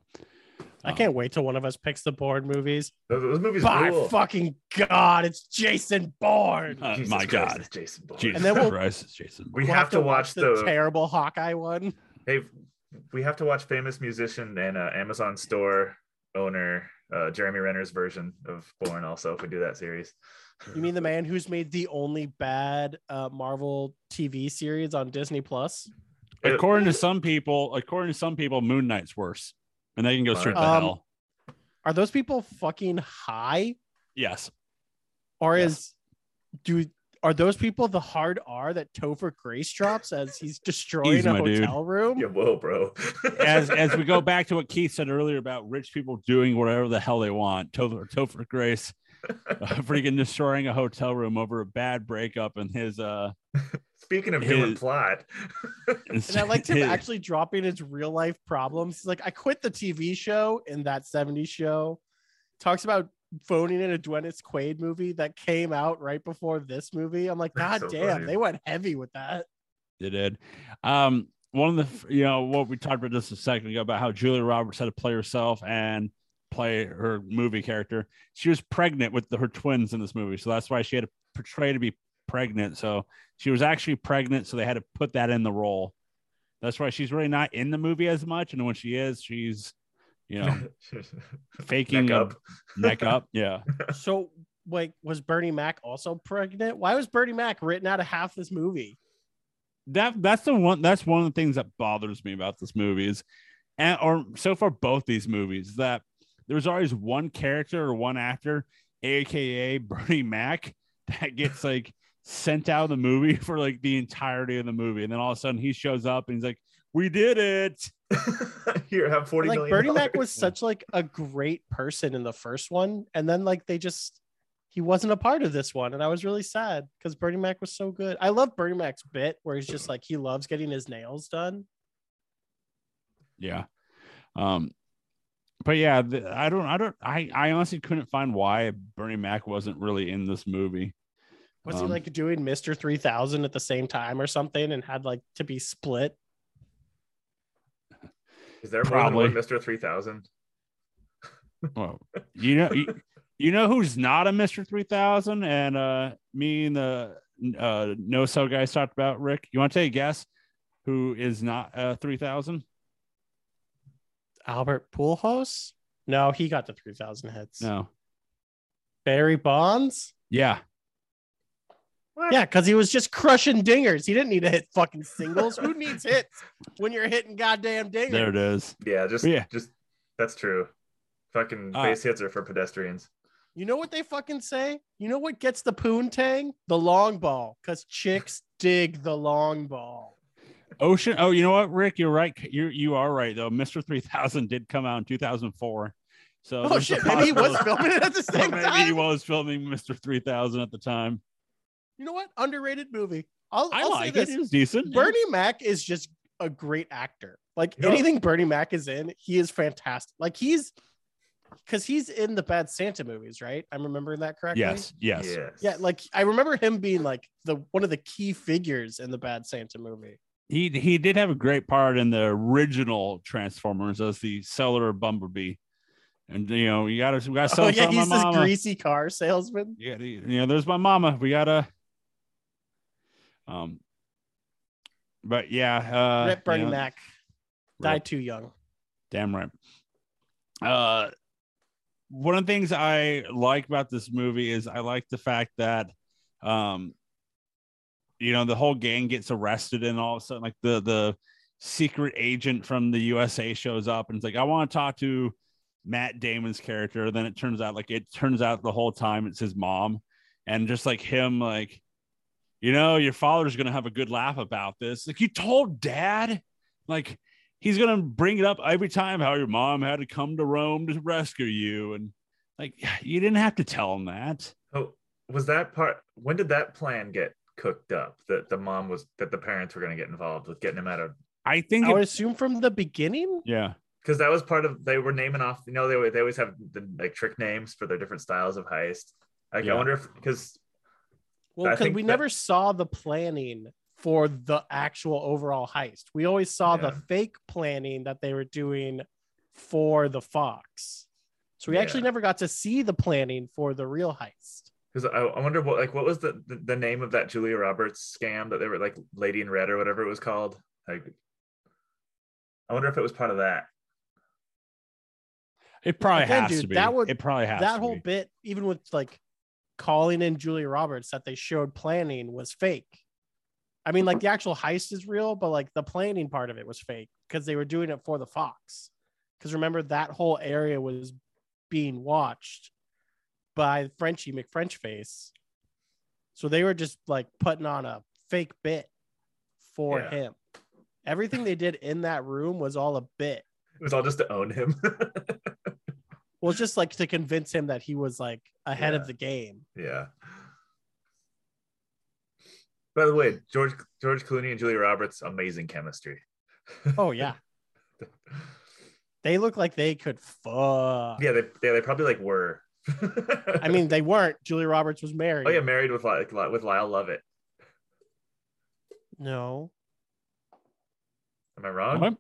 i um, can't wait till one of us picks the board movies Those, those movies by rule. fucking god it's jason bourne uh, Jesus my Christ, God, it's Jason Bourne. Jesus And then we'll- Christ, it's Jason. We We'll have to watch the, the- terrible Hawkeye one. Hey, we have to watch famous musician and uh, Amazon store owner uh, Jeremy Renner's version of Bourne. Also, if we do that series, You mean the man who's made the only bad uh, Marvel TV series on Disney Plus? according to some people, according to some people, Moon Knight's worse, and they can go straight to Um, hell. Are those people fucking high, Yes, or Yes. is do are those people the hard R that Topher Grace drops as he's destroying Easy, a my dude. hotel room? yeah, whoa, bro. as as we go back to what Keith said earlier about rich people doing whatever the hell they want. Topher, Topher Grace, freaking destroying a hotel room over a bad breakup and his uh. Speaking of doing His- plot, And I liked him his- actually dropping his real life problems. He's like, I quit the TV show in that 70s show. Talks about phoning in a Dennis Quaid movie that came out right before this movie. I'm like, God so damn, funny. they went heavy with that. They did. Um, one of the you know what we talked about just a second ago about how Julia Roberts had to play herself and play her movie character. She was pregnant with the, her twins in this movie, so that's why she had to portray to be pregnant. So she was actually pregnant, so they had to put that in the role. That's why she's really not in the movie as much, and when she is, she's you know faking neck a- up. neck up. Yeah, So, like, was Bernie Mac also pregnant? Why was Bernie Mac written out of half this movie? that that's the one that's one of the things that bothers me about this movie is and or so far both these movies that there's always one character or one actor aka Bernie Mac, that gets like sent out of the movie for like the entirety of the movie, and then all of a sudden he shows up and he's like, "We did it." Here, have forty like million Bernie Mac was such like a great person in the first one, and then like they just he wasn't a part of this one, and I was really sad because Bernie Mac was so good. I love Bernie Mac's bit where he's just like he loves getting his nails done. Yeah. Um, but yeah, the, I don't, I don't, I, I honestly couldn't find why Bernie Mac wasn't really in this movie. Was Um, he like doing Mister Three Thousand at the same time or something, and had like to be split? Is there more Probably. Mister Three Thousand? Well, you know, you, you know who's not a Mister Three Thousand, and uh, me and the uh, no so guys talked about Rick. You want to take a guess who is not uh three thousand? Albert Pujols? No, he got the three thousand hits. No. Barry Bonds? Yeah. Yeah, because he was just crushing dingers. He didn't need to hit fucking singles. Who needs hits when you're hitting goddamn dingers? There it is. Yeah, just Yeah. just that's true. Fucking Uh, base hits are for pedestrians. You know what they fucking say? You know what gets the poontang? The long ball, because chicks dig the long ball. Ocean. Oh, you know what, Rick? You're right. You you are right though. Mister Three Thousand did come out in 2004. So Oh shit, maybe he was filming it at the same maybe he was filming Mister Three Thousand at the time. You know what? Underrated movie. I'll, I I'll like say it. this. It was decent. Bernie Mac is just a great actor. Like You know- anything Bernie Mac is in, he is fantastic. Like he's because he's in the Bad Santa movies, right? I'm remembering that correctly. Yes. Yes. Yes. Yeah, like I remember him being like the one of the key figures in the Bad Santa movie. He he did have a great part in the original Transformers as the seller of Bumblebee, and you know you gotta we gotta sell oh yeah, he's this mama. greasy car salesman. Yeah, you know, there's my mama. We gotta. Um. But yeah, uh, Rip Bernie you know, Mac died too young. Damn right. Uh, one of the things I like about this movie is I like the fact that, um, you know, the whole gang gets arrested and all of a sudden, like the the secret agent from the USA shows up and it's like, I want to talk to Matt Damon's character. Then it turns out, like, it turns out the whole time it's his mom, and just like him, like, you know, your father's gonna have a good laugh about this. Like, you told dad, like he's gonna bring it up every time how your mom had to come to Rome to rescue you, and like you didn't have to tell him that. Oh, was that part? When did that plan get cooked up? That the mom was that the parents were going to get involved with getting him out of I think, I would it, assume from the beginning. yeah, because that was part of they were naming off. You know, they they always have the like trick names for their different styles of heist. Like Yeah. I wonder if because Well, because we that- never saw the planning for the actual overall heist. We always saw the fake planning that they were doing for the Fox. So we actually never got to see the planning for the real heist. Because I, I wonder what like what was the, the the name of that Julia Roberts scam that they were like Lady in Red or whatever it was called. Like, I wonder if it was part of that. it probably Again, has dude, to be. that would- it probably has that to whole be. bit, even with like calling in Julia Roberts that they showed planning was fake. I mean, like the actual heist is real, but like the planning part of it was fake because they were doing it for the Fox. Because remember, that whole area was being watched by Frenchie McFrenchface. So they were just like putting on a fake bit for Yeah. him. Everything they did in that room was all a bit. It was all just to own him. Well, just like to convince him that he was like ahead Yeah. of the game. yeah. By the way, George George Clooney and Julia Roberts, amazing chemistry. Oh yeah. They look like they could fuck. yeah, they yeah, they probably like were. I mean, they weren't. Julia Roberts was married. oh yeah, married with like with Lyle Lovett. No, Am I wrong? What?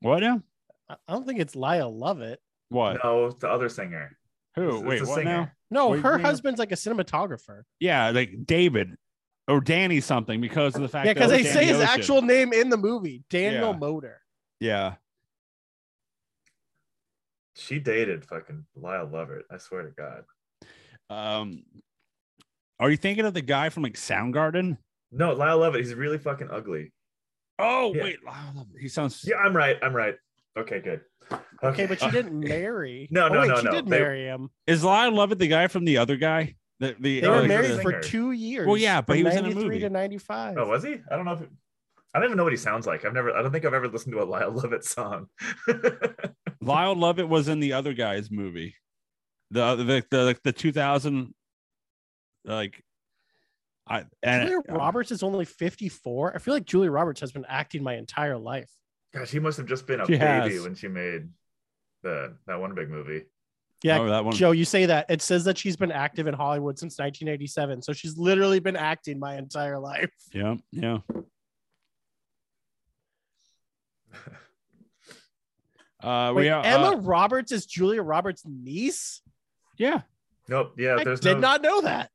What now? I I don't think it's Lyle Lovett. What? No, the other singer. Who? It's- it's Wait, a what singer. now? No, What her husband's like a cinematographer. Yeah, like David or Danny something because of the fact. Yeah, because they was say his Ocean. actual name in the movie, Daniel Yeah. Moder. Yeah. She dated fucking Lyle Lovett. I swear to God. Um, are you thinking of the guy from like Soundgarden? No, Lyle Lovett. He's really fucking ugly. Oh Yeah. wait, Lyle Lovett. he sounds. Yeah, I'm right. I'm right. Okay, good. Okay, but she Uh, didn't marry. No, Oh, no, wait, no, she no. did They- marry him. Is Lyle Lovett the guy from the other guy? The, the They uh, were he's a married for two years. Well, yeah, but he was in a 93 movie. to 95. Oh, was he? I don't know if. I don't even know what he sounds like. I've never. I don't think I've ever listened to a Lyle Lovett song. Lyle Lovett was in the other guy's movie, the the the the 2000 like I and Julia um, Roberts is only 54. I feel like Julia Roberts has been acting my entire life. Gosh, he must have just been a She baby has. when she made the that one big movie. Yeah, oh, that one. Joe, you say that. It says that she's been active in Hollywood since 1987. So she's literally been acting my entire life. Yeah, yeah. Uh, Wait, we are, Emma uh, Roberts is Julia Roberts' niece? yeah. Nope. Yeah, I there's did no. not know that.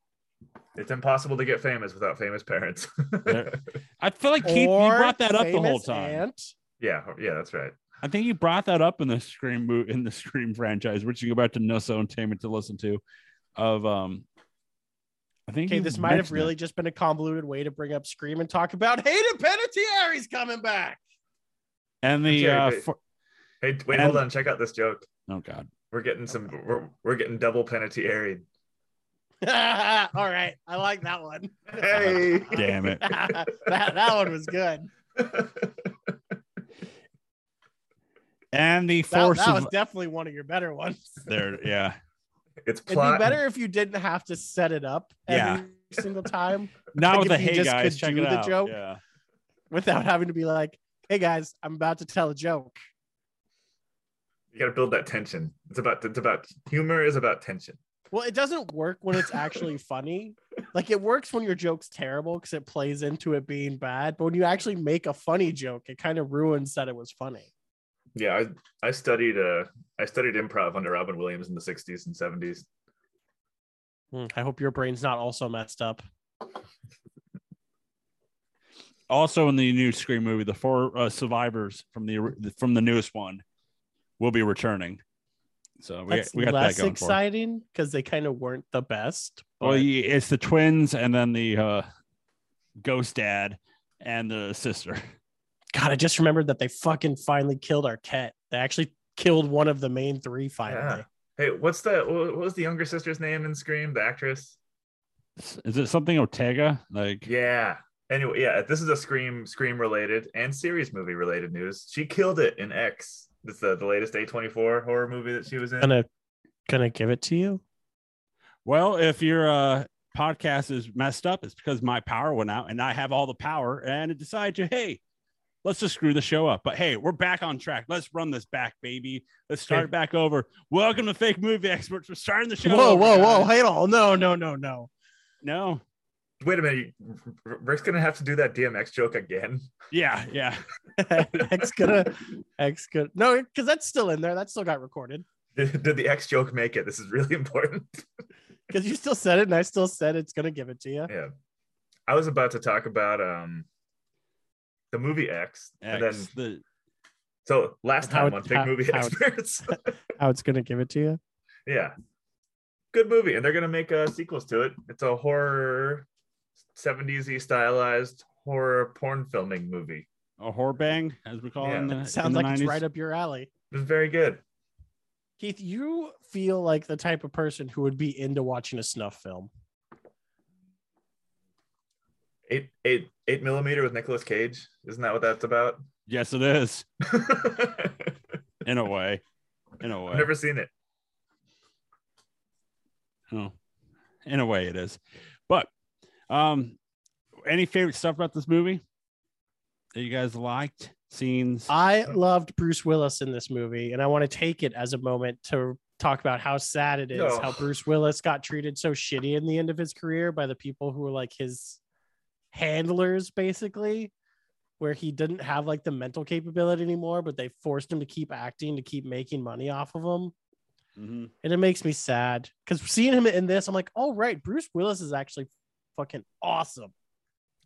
It's impossible to get famous without famous parents. I feel like Keith, you brought that up the whole time. aunt. yeah, yeah, that's right. I think you brought that up in the Scream mo- in the Scream franchise, which you go back to Nusso Entertainment to listen to. Of um, I think Okay, this might have mentioned it. really just been a convoluted way to bring up Scream and talk about Hayden Panettiere's coming back. and the Okay, uh, wait. for- Hey, wait, And- hold on. Check out this joke. oh god, We're getting some. We're, we're getting double penalty penitentiary. All right. I like that one. Hey. damn it! that, that one was good. And the That, force that of was definitely one of your better ones. there, yeah. it's It'd be better if you didn't have to set it up every Yeah. single time Now Like with the if hey just guys, could check do it the out. joke. Yeah. without having to be like, hey guys, I'm about to tell a joke. You got to build that tension. It's about. It's about humor. Is about tension. Well, it doesn't work when it's actually funny. Like it works when your joke's terrible because it plays into it being bad. But when you actually make a funny joke, it kind of ruins that it was funny. Yeah, I I studied. Uh, I studied improv under Robin Williams in the '60s and '70s. Hmm, I hope your brain's not also messed up. Also, in the new Scream movie, the four uh, survivors from the from the newest one will be returning. So we, That's we got less that going for. us. exciting because they kind of weren't the best. Well, but- yeah, it's the twins and then the uh, ghost dad and the sister. God, I just remembered that they fucking finally killed our cat. They actually killed one of the main three finally. Yeah. Hey, what's the what was the younger sister's name in Scream? The actress. Is it something Ortega? Like, Yeah. Anyway, yeah, this is a Scream Scream related and series movie related news. She killed it in X. It's the, the latest A24 horror movie that she was in. Gonna gonna give it to you. well, if your uh, podcast is messed up, it's because my power went out and I have all the power and it decided to, hey, let's just screw the show up. But hey, we're back on track. Let's run this back, baby. Let's start Okay. back over. Welcome to Fake Movie Experts. We're starting the show. Whoa, over, whoa, whoa! Hey, Hold on! No, no, no, no. No. Wait a minute. Rick's gonna have to do that DMX joke again. Yeah, yeah. X gonna X gonna no, because that's still in there. That still got recorded. Did, did the X joke make it? This is really important. Because you still said it, and I still said it's gonna give it to you. yeah. I was about to talk about um the movie X, and then the so last time it- on how- Movie how it- Experts. How it's gonna give it to you? yeah. Good movie, and they're gonna make uh, sequels to it. It's a horror 70s stylized horror porn filming movie. a horror bang, as we call it. In Yeah. the, in Sounds the like it's right up your alley. It was very good. Keith, you feel like the type of person who would be into watching a snuff film. Eight eight eight millimeter with Nicolas Cage. Isn't that what that's about? Yes, it is. In a way. In a way. I've never seen it. Oh, in a way, it is. But um, any favorite stuff about this movie that you guys liked? Scenes? I loved Bruce Willis in this movie, and I want to take it as a moment to talk about how sad it is No. how Bruce Willis got treated so shitty in the end of his career by the people who were like his handlers, basically, where he didn't have like the mental capability anymore, but they forced him to keep acting to keep making money off of him. Mhm. And it makes me sad because seeing him in this, I'm like, oh, right, Bruce Willis is actually fucking awesome.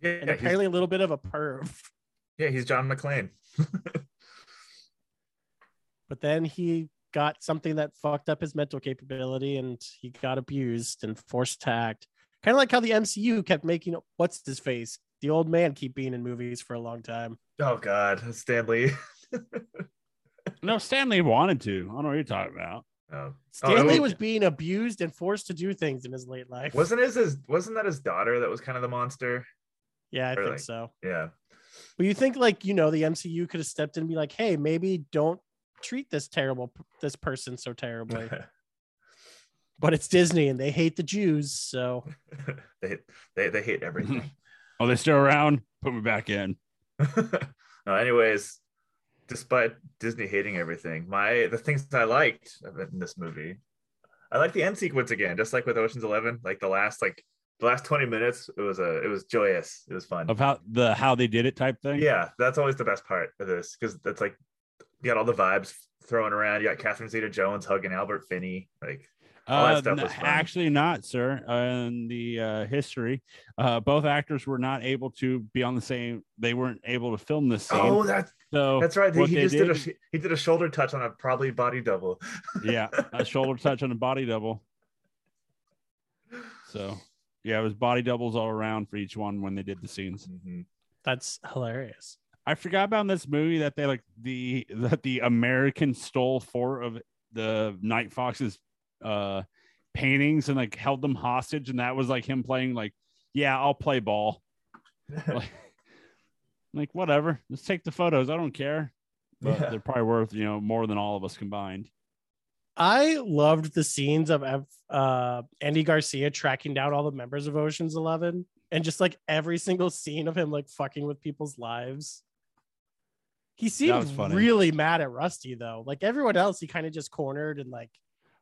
Yeah, And apparently a little bit of a perv. yeah, he's John McClane. but then he got something that fucked up his mental capability and he got abused and forced to act kind of like how the mcu kept making what's his face the old man keep being in movies for a long time Oh God, Stan Lee. No, Stan Lee wanted to. I don't know what you're talking about. Oh. oh. Stan Lee Oh, was being abused and forced to do things in his late life. Wasn't his, his wasn't that his daughter that was kind of the monster? yeah, I or think like- so. Yeah. But you think like you know the MCU could have stepped in and be like, hey, maybe don't treat this terrible this person so terribly. but it's Disney and they hate the Jews, so they, they they hate everything. Oh, they still around? Put me back in. no, anyways, despite Disney hating everything, my the things I liked in this movie, I like the end sequence again, just like with Ocean's Eleven. Like the last like the last twenty minutes, it was a it was joyous. It was fun. Of how the how they did it type thing. Yeah, that's always the best part of this because that's like you got all the vibes thrown around. You got Catherine Zeta-Jones hugging Albert Finney. Like all that Uh, stuff n- was fun. actually, not, sir. Uh, in the uh, history, uh, both actors were not able to be on the same. They weren't able to film this scene. oh, that's so that's right. He, he just did, a did- sh- he did a shoulder touch on a probably body double. yeah, a shoulder touch on a body double. So yeah, it was body doubles all around for each one when they did the scenes. Mhm. that's hilarious. I forgot about this movie that they like the that the American stole four of the Night Fox's uh paintings and like held them hostage, and that was like him playing like, yeah, I'll play ball. like, like whatever, let's take the photos. I don't care. But Yeah. they're probably worth you know more than all of us combined. I loved the scenes of Ev- uh, Andy Garcia tracking down all the members of Ocean's Eleven, and just like every single scene of him like fucking with people's lives. He seemed really mad at Rusty though. Like everyone else, he kind of just cornered and like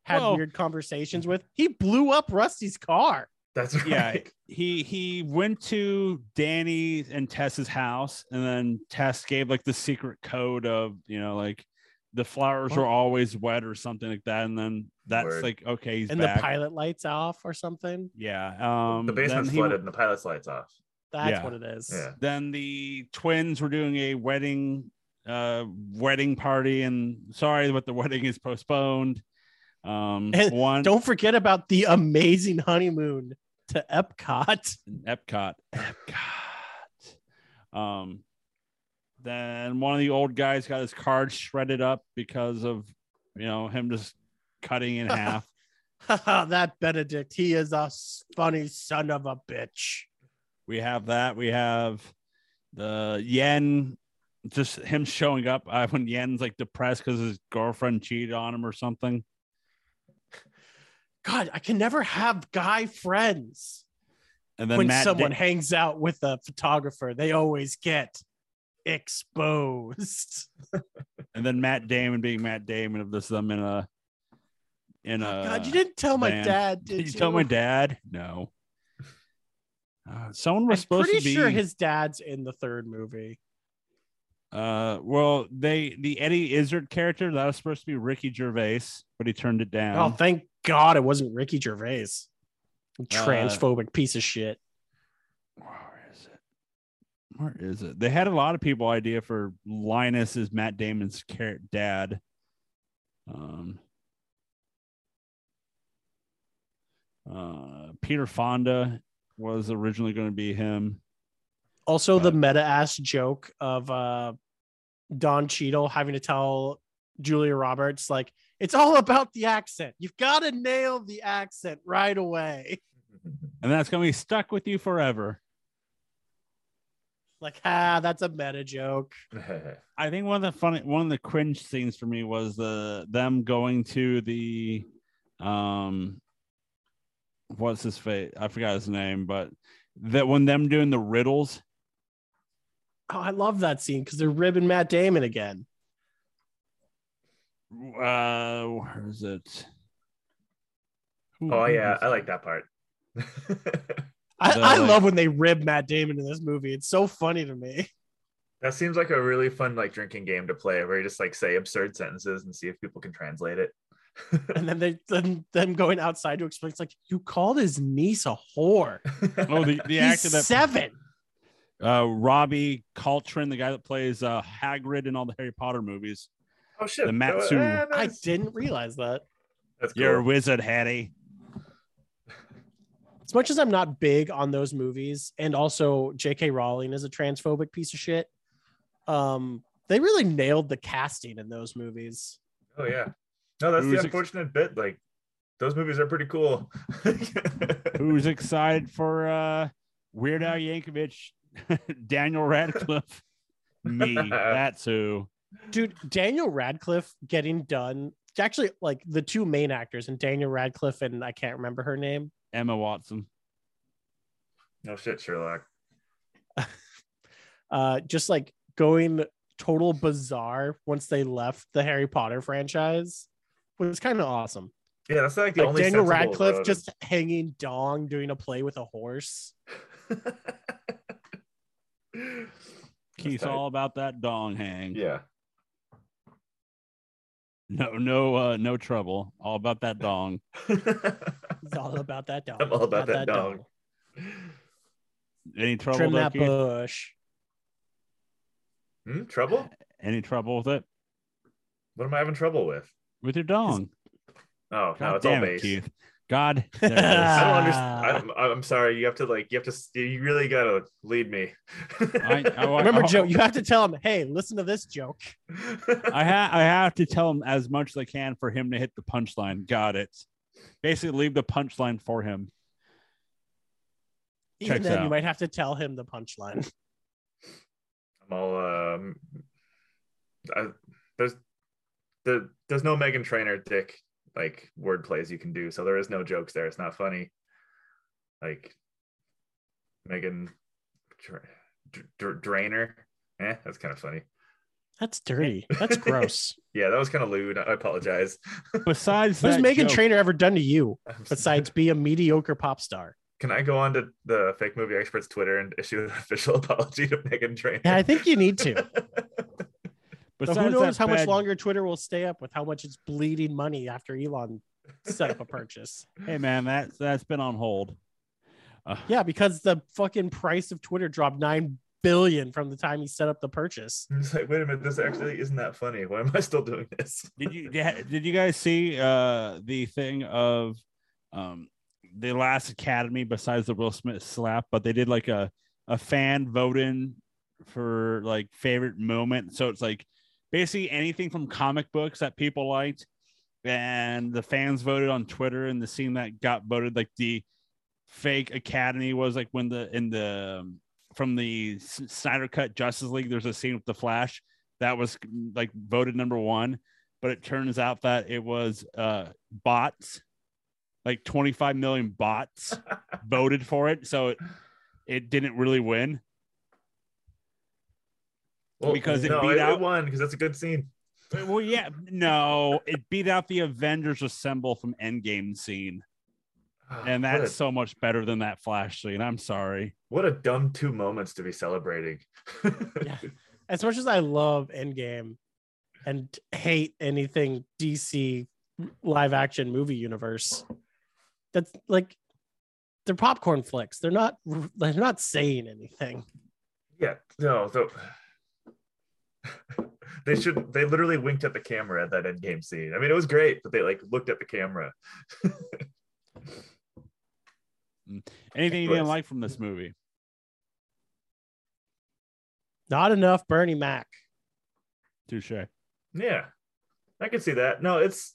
had Well- weird conversations with. He blew up Rusty's car. That's right. Yeah, he he went to Danny and Tess's house, and then Tess gave like the secret code of you know like the flowers What? were always wet or something like that, and then that's Word. like okay, he's and back. the pilot lights off or something. yeah, um, the basement's then he- flooded and the pilot's lights off. That's Yeah. what it is. Yeah. Then the twins were doing a wedding, uh, wedding party, and sorry, but the wedding is postponed. Um, And one Don't forget about the amazing honeymoon to Epcot. Epcot. Epcot. Um, then one of the old guys got his card shredded up because of you know him just cutting in half. that Benedict, he is a funny son of a bitch. we have that. We have the Yen, just him showing up uh, when Yen's like depressed because his girlfriend cheated on him or something. God, I can never have guy friends. And then when Matt someone hangs out with a photographer, they always get exposed. and then Matt Damon being Matt Damon of this them in a in a Oh, God, you didn't tell my dad, did, Did you tell my dad? No. Uh, someone was I'm supposed to be. Pretty sure his dad's in the third movie. uh, well, they the Eddie Izzard character that was supposed to be Ricky Gervais, but he turned it down. Oh, thank God it wasn't Ricky Gervais. Uh, Transphobic piece of shit. Where is it? Where is it? They had a lot of people idea for Linus as Matt Damon's car- dad. Um, uh, Peter Fonda was originally going to be him. Also, the meta ass joke of uh, Don Cheadle having to tell Julia Roberts, like, it's all about the accent. You've got to nail the accent right away. And that's going to be stuck with you forever. Like, ah, that's a meta joke. I think one of the funny, one of the cringe scenes for me was the them going to the, um, what's his face? I forgot his name, but that when them doing the riddles, Oh, I love that scene because they're ribbing Matt Damon again. Uh, where is it? Who- oh yeah, I like that part. I, The, I love when they rib Matt Damon in this movie. It's so funny to me. that seems like a really fun like drinking game to play where you just like say absurd sentences and see if people can translate it. And then they then them going outside to explain. It's like you called his niece a whore. Oh, the, the He's actor that seven. uh, Robbie Coltrane, the guy that plays uh, Hagrid in all the Harry Potter movies. Oh shit. The Matsu. Oh, eh, I didn't realize that. That's cool. You're a wizard, Hattie. As much as I'm not big on those movies, and also J.K. Rowling is a transphobic piece of shit. Um, They really nailed the casting in those movies. Oh yeah. No, that's Who's the ex- unfortunate bit. Like those movies are pretty cool. Who's excited for uh Weird Al Yankovic, Daniel Radcliffe? Me. That's who. Dude, Daniel Radcliffe getting done. Actually, like the two main actors and Daniel Radcliffe and I can't remember her name. Emma Watson. no shit, Sherlock. Uh, just like going total bizarre once they left the Harry Potter franchise was kind of awesome. Yeah, that's like the Like only Daniel Radcliffe road. just hanging dong doing a play with a horse. Keith's all about that dong hang. yeah. No, no, uh, no trouble. All about that dong. It's all about that dong. I'm all about that dong. Any trouble? Trim that bush. Hmm, trouble? Any trouble with it? What am I having trouble with? With your dong? Oh God no, it's all damn it, base. Keith. God, there it is. I don't Ah. understand. I'm, I'm sorry. You have to like. You have to. You really gotta lead me. I, I, I, Remember, I, Joe, you have to tell him, hey, listen to this joke. I, ha- I have to tell him as much as I can for him to hit the punchline. Got it. Basically, leave the punchline for him. Even Checks then, you might have to tell him the punchline. I'm all. Um, I, there's the there's no Meghan Trainor dick like word plays you can do, so there is no jokes there. It's not funny. Like Megan Dra- Dra- Drainer, eh? That's kind of funny. That's dirty. That's gross. Yeah, that was kind of lewd. I apologize. Besides What has that Megan joke- Trainer ever done to you besides be a mediocre pop star? Can I go on to the fake movie experts Twitter and issue an official apology to Meghan Trainor? Yeah, I think you need to. But besides who knows that how much longer Twitter will stay up with how much it's bleeding money after Elon set up a purchase. Hey man, that that's been on hold. Uh, Yeah, because the fucking price of Twitter dropped nine billion from the time he set up the purchase. I'm like, wait a minute, this actually isn't that funny. Why am I still doing this? Did you did you guys see uh the thing of um the last Academy besides the Will Smith slap, but they did like a a fan voting for like favorite moment. So it's like basically anything from comic books that people liked, and the fans voted on Twitter, and the scene that got voted like the fake Academy was like when the in the um, from the Snyder Cut Justice League. There's a scene with the Flash that was like voted number one, but it turns out that it was uh bots, like 25 million bots voted for it, so it it didn't really win. Because it no, beat it, out- it won because that's a good scene. Well, yeah, no, it beat out the Avengers Assemble from Endgame scene, ah, and what a, that's so much better than that Flash scene. I'm sorry. what a dumb two moments to be celebrating. Yeah. As much as I love Endgame and hate anything DC live action movie universe, that's like they're popcorn flicks. They're not they're not saying anything. yeah, no, so they should they literally winked at the camera at that end game scene. I mean, it was great, but they like looked at the camera. Anything you didn't like from this movie? Not enough Bernie Mac. Touche. Yeah, I can see that. No, it's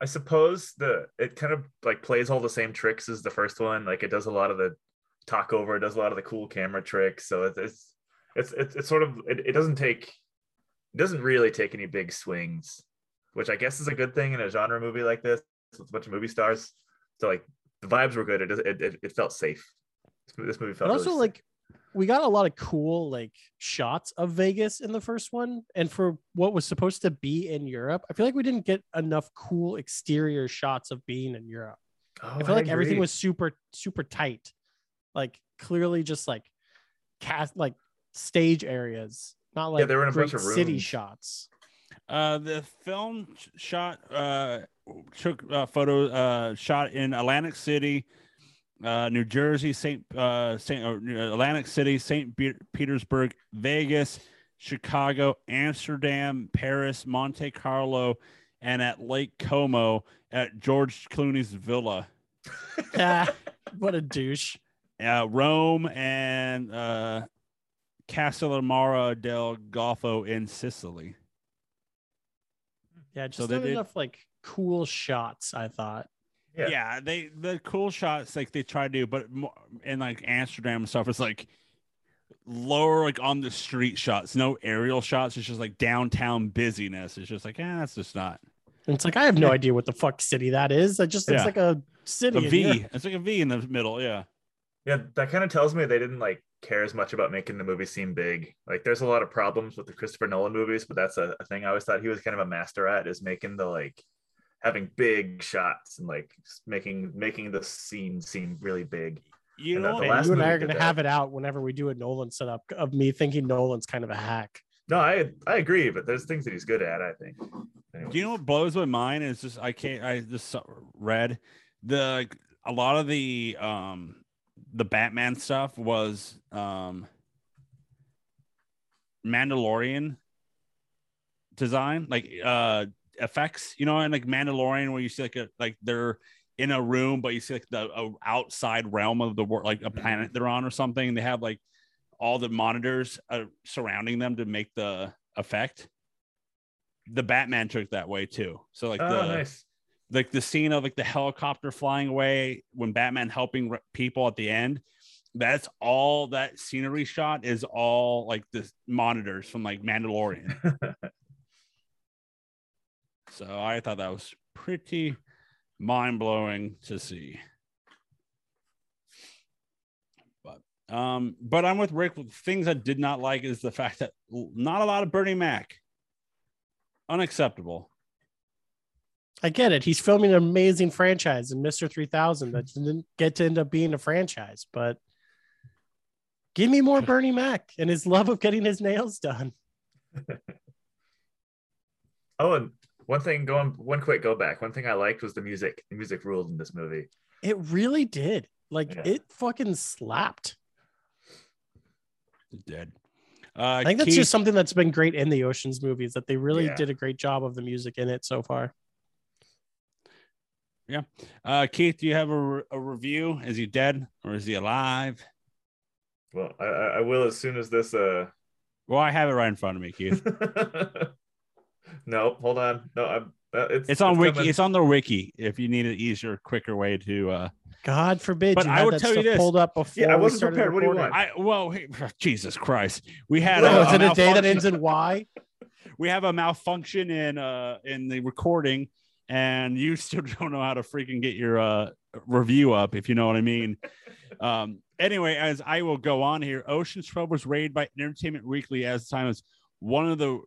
I suppose the it kind of like plays all the same tricks as the first one. Like it does a lot of the talk over, it does a lot of the cool camera tricks. So it's it's it's it's, it's sort of it, it doesn't take it doesn't really take any big swings, which I guess is a good thing in a genre movie like this with a bunch of movie stars. So like the vibes were good. It it it, felt safe. This, movie But felt also really like we got a lot of cool like shots of Vegas in the first one. And for what was supposed to be in Europe, I feel like we didn't get enough cool exterior shots of being in Europe. Oh, I feel like everything was super, super tight. Like clearly just like cast like stage areas, not like they were in a bunch of rooms. city shots. Uh, the film shot uh took uh, photo uh shot in Atlantic City, uh, New Jersey, Saint uh Saint uh, Atlantic City, Saint Be- Petersburg, Vegas, Chicago, Amsterdam, Paris, Monte Carlo, and at Lake Como at George Clooney's villa. Ah, what a douche. uh, Rome and uh, Castellammare del Golfo in Sicily. Yeah, just So they not did- enough like cool shots. I thought. Yeah. Yeah. they the cool shots like they try to do, but more, in like Amsterdam and stuff, it's like lower like on the street shots, no aerial shots. It's just like downtown busyness. It's just like, eh, that's just not And it's like I have no idea what the fuck city that is. It just looks Yeah. like a city. a in V. It's like a V in the middle. Yeah. Yeah, that kind of tells me they didn't like care as much about making the movie seem big. Like, there's a lot of problems with the Christopher Nolan movies, but that's a, a thing I always thought he was kind of a master at is making the like having big shots and like making making the scene seem really big. You And know, that the last you and I movie are gonna that. have it out whenever we do a Nolan setup of me thinking Nolan's kind of a hack. No, I I agree, but there's things that he's good at. I think. Anyway. Do you know what blows my mind is just I can't I just read the a lot of the um the Batman stuff was um Mandalorian design like uh effects you know and like Mandalorian where you see like a like they're in a room but you see like the outside realm of the world like a planet they're on or something they have like all the monitors uh, surrounding them to make the effect the Batman took that way too. So like oh, the nice. Like the scene of like the helicopter flying away when Batman helping people at the end. That's all that scenery shot is all like the monitors from like Mandalorian. so I thought that was pretty mind blowing to see. But um, but I'm with Rick. Things I did not like is the fact that not a lot of Bernie Mac. Unacceptable. I get it. He's filming an amazing franchise in Mr. 3000 that didn't get to end up being a franchise, but give me more Bernie Mac and his love of getting his nails done. Oh, and one thing going one quick go back. One thing I liked was the music. The music ruled in this movie. It really did. Like Yeah. it fucking slapped. Dead. Uh, I think that's Keith- just something that's been great in the Oceans movies that they really Yeah. did a great job of the music in it so far. Uh, Keith, do you have a, re- a review? Is he dead or is he alive? Well, I, I I will as soon as this. Uh, Well, I have it right in front of me, Keith. no, hold on. No, I'm. Uh, it's It's on wiki. coming. It's on the wiki. If you need an easier, quicker way to. uh God forbid But you I had would tell you stuff this. pulled up before Yeah, I wasn't started prepared. What do you want? I well, hey, Jesus Christ, we had. Oh, a, is it a day that ends in Y? We have a malfunction in uh in the recording, and you still don't know how to freaking get your uh review up, if you know what I mean. um. Anyway, as I will go on here, Ocean's Twelve was rated by Entertainment Weekly as time as one of the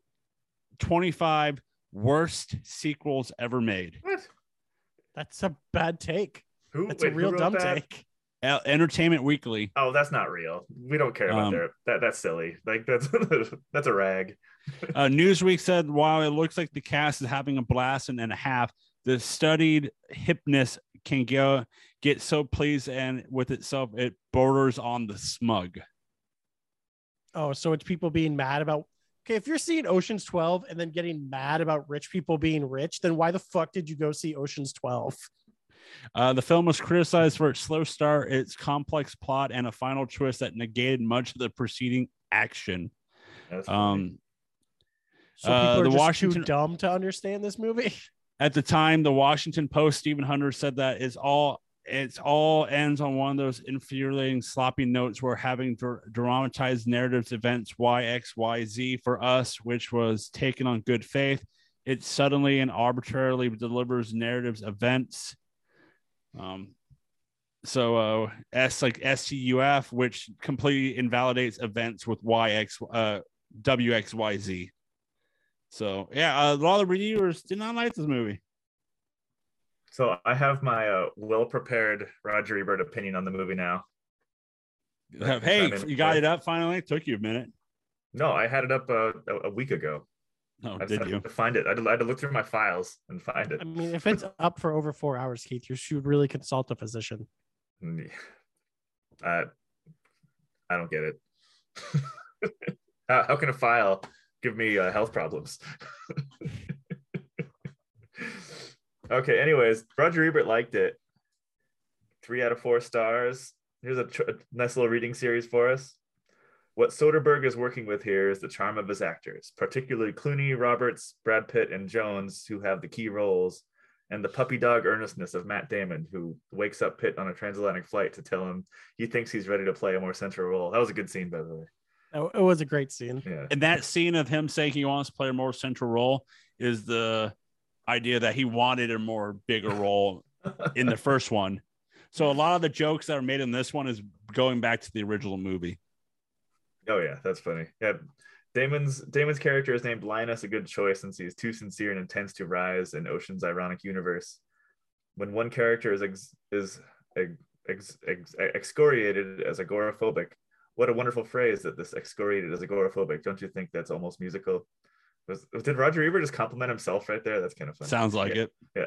twenty-five worst sequels ever made. What? That's a bad take. Who? That's wait, a real dumb that? take. Uh, Entertainment Weekly. Oh, that's not real. We don't care about Um, their that. That's silly. Like that's that's a rag. Uh, Newsweek said while it looks like the cast is having a blast and, and a half, the studied hipness can go get so pleased and with itself it borders on the smug. Oh, so it's people being mad about. Okay, if you're seeing Ocean's 12 and then getting mad about rich people being rich, then why the fuck did you go see Ocean's 12? Uh, the film was criticized for its slow start, its complex plot, and a final twist that negated much of the preceding action. That's funny. Um, So Uh, people are the just Washington- too dumb to understand this movie. at the time, the Washington Post, Stephen Hunter said that it's all it's all ends on one of those infuriating sloppy notes where having dr- dramatized narratives events Y X Y Z for us, which was taken on good faith, it suddenly and arbitrarily delivers narratives events. Um, so uh, S like STUF, which completely invalidates events with YX uh WXYZ. So yeah, a lot of reviewers did not like this movie. so I have my uh, well prepared Roger Ebert opinion on the movie now. Hey, you got it up finally. It took you a minute. No, I had it up uh, a, a week ago. Oh, I just did had you? to find it. I had to, I had to look through my files and find it. I mean, if it's up for over four hours, Keith, you should really consult a physician. Mm, I, I don't get it. how, how can a file give me uh, health problems? okay. Anyways, Roger Ebert liked it. Three out of four stars. Here's a, tr- a nice little reading series for us. What Soderbergh is working with here is the charm of his actors, particularly Clooney, Roberts, Brad Pitt, and Jones, who have the key roles, and the puppy dog earnestness of Matt Damon, who wakes up Pitt on a transatlantic flight to tell him he thinks he's ready to play a more central role. That was a good scene, by the way. It was a great scene. Yeah. And that scene of him saying he wants to play a more central role is the idea that he wanted a more bigger role in the first one. So a lot of the jokes that are made in this one is going back to the original movie. Oh yeah, that's funny. Yeah, Damon's Damon's character is named Linus, a good choice since he is too sincere and intends to rise in Ocean's ironic universe. When one character is ex, is ex, ex, ex, excoriated as agoraphobic, what a wonderful phrase that this excoriated as agoraphobic. Don't you think that's almost musical? Was, did Roger Ebert just compliment himself right there? That's kind of funny. Sounds like Yeah. it. Yeah.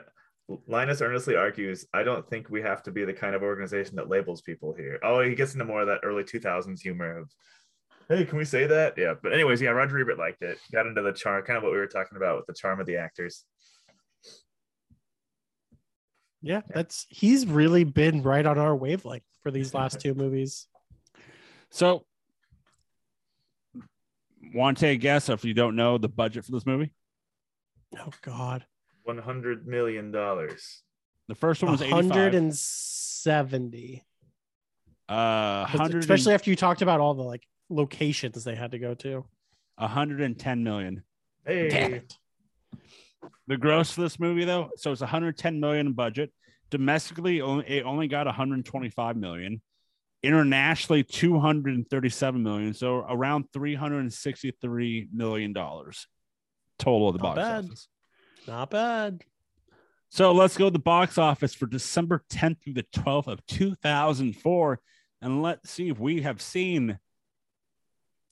Linus earnestly argues, I don't think we have to be the kind of organization that labels people here. Oh, he gets into more of that early 2000s humor of, hey, can we say that? Yeah. But, anyways, yeah, Roger Ebert liked it. Got into the charm, kind of what we were talking about with the charm of the actors. Yeah, that's he's really been right on our wavelength for these last two movies. So want to take a guess if you don't know the budget for this movie? Oh God, $100 million. The first one was 85. 170. uh, Especially after you talked about all the like locations they had to go to. 110 million. Hey. Damn it. The gross for this movie, though, so it's 110 million budget. Domestically, only, it only got 125 million. Internationally, 237 million. So around 363 million dollars total of the Not box bad. office. Not bad. So let's go to the box office for December 10th through the 12th of 2004, and let's see if we have seen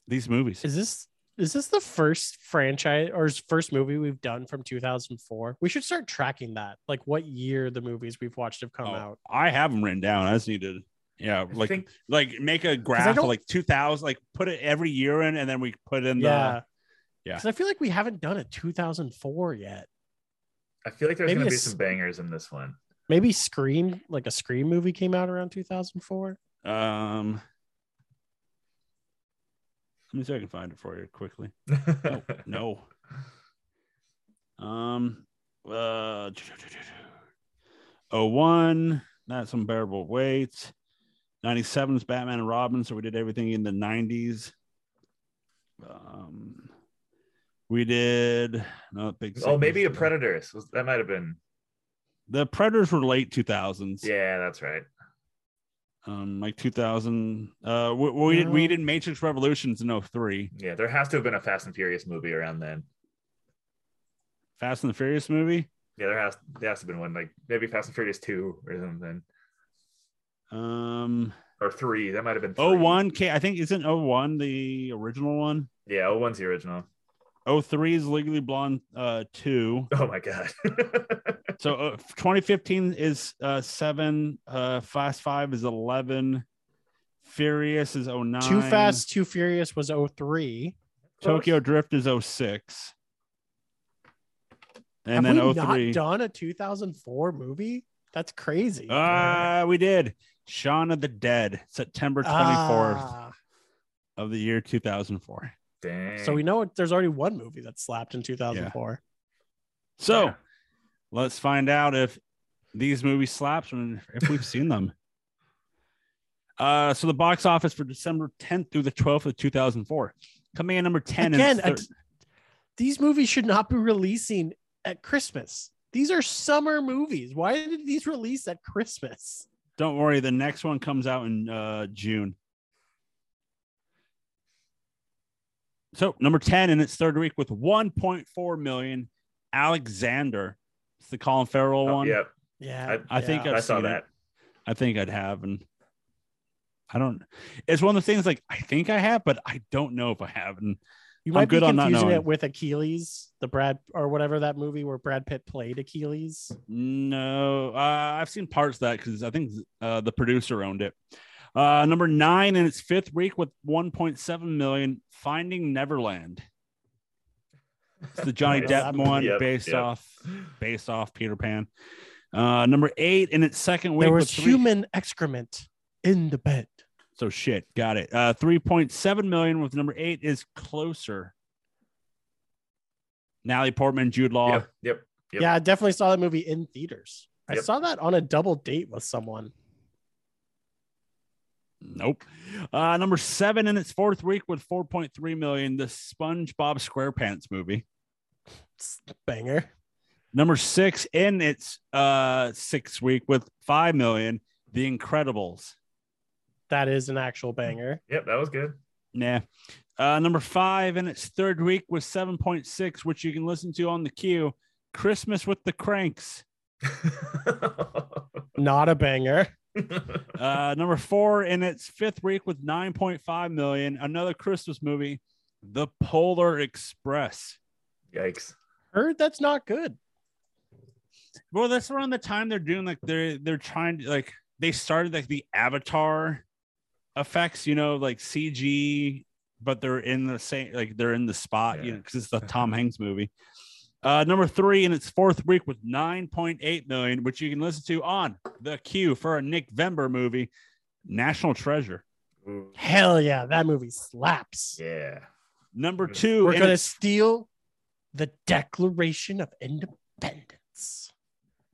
these movies. Is this is this the first franchise or first movie we've done from 2004? We should start tracking that. Like what year the movies we've watched have come Oh, out. I have them written down. I just need to, yeah, I like think like make a graph like 2000, like put it every year in, and then we put in the Yeah. yeah. Because I feel like we haven't done a 2004 yet. I feel like there's Maybe going to be some bangers in this one. Maybe Scream, like a Scream movie came out around 2004. um. Let me see if I can find it for you quickly. No, no. Um, uh, oh one, that's unbearable weight. 97 is Batman and Robin, so we did everything in the 90s. Um, we did no big. oh, maybe a. Predators. Was- That might have been. The Predators were late 2000s. Yeah, that's right. Um, like 2000. Uh, we, we did we did Matrix Revolutions in 03. Yeah, there has to have been a Fast and Furious movie around then. Fast and the Furious movie. Yeah, there has there has to have been one like maybe Fast and Furious two or something Um, or three. That might have been. Three. oh one. K. I think isn't 01 the original one. Yeah, oh one's the original. 03 is Legally Blonde uh, 2. Oh my god. So uh, 2015 is uh, 7. Uh, Fast 5 is 11. Furious is 09. Too Fast, Too Furious was 03. Tokyo Drift is 06. And Have then we 03. not done a 2004 movie? That's crazy. Ah, we did. Shaun of the Dead, September 24th Ah, of the year 2004. Dang. so we know it, there's already one movie that slapped in 2004. So Yeah. let's find out if these movies slaps and if we've seen them. Uh, so the box office for December 10th through the 12th of 2004. Coming in number 10 Again, is I- these movies should not be releasing at Christmas. These are summer movies. Why did these release at Christmas? Don't worry, the next one comes out in uh, June. So number 10 in its third week with 1.4 million. Alexander. It's the Colin Farrell Oh, one. yeah, Yeah, I think yeah. I've I saw seen it. that. I think I'd have, and I don't. It's one of the things like I think I have, but I don't know if I have. And you I'm might be good on not confusing knowing. it with Achilles, the Brad or whatever that movie where Brad Pitt played Achilles. no, uh, I've seen parts of that because I think uh, the producer owned it. Uh, number nine in its fifth week with 1.7 million. Finding Neverland. It's the Johnny Nice. Depp one Yep, based yep. off based off Peter Pan. Uh, number eight in its second week There with was three- human excrement in the bed. So shit, got it. Uh, 3.7 million with number eight is closer. Natalie Portman, Jude Law. Yep. Yep. Yep. Yeah, I definitely saw that movie in theaters. I saw that on a double date with someone. Nope. Uh, number seven in its fourth week with 4.3 million, the SpongeBob SquarePants movie. It's banger. Number six in its uh sixth week with five million, The Incredibles. That is an actual banger. Yep. That was good. Nah. Uh, number five in its third week was 7.6, which you can listen to on the queue. Christmas with the Cranks. Not a banger. Uh, number four in its fifth week with 9.5 million. Another Christmas movie, The Polar Express. Yikes. Heard that's not good. Well, that's around the time they're doing like they're they're trying to like they started like the Avatar effects, you know, like CG, but they're in the same like they're in the spot, you know, because it's the Tom Hanks movie. Uh, number three in its fourth week with 9.8 million, which you can listen to on the queue for a Nick Vember movie, National Treasure. Ooh, Hell yeah, that movie slaps. yeah. Number two, We're gonna steal the Declaration of Independence.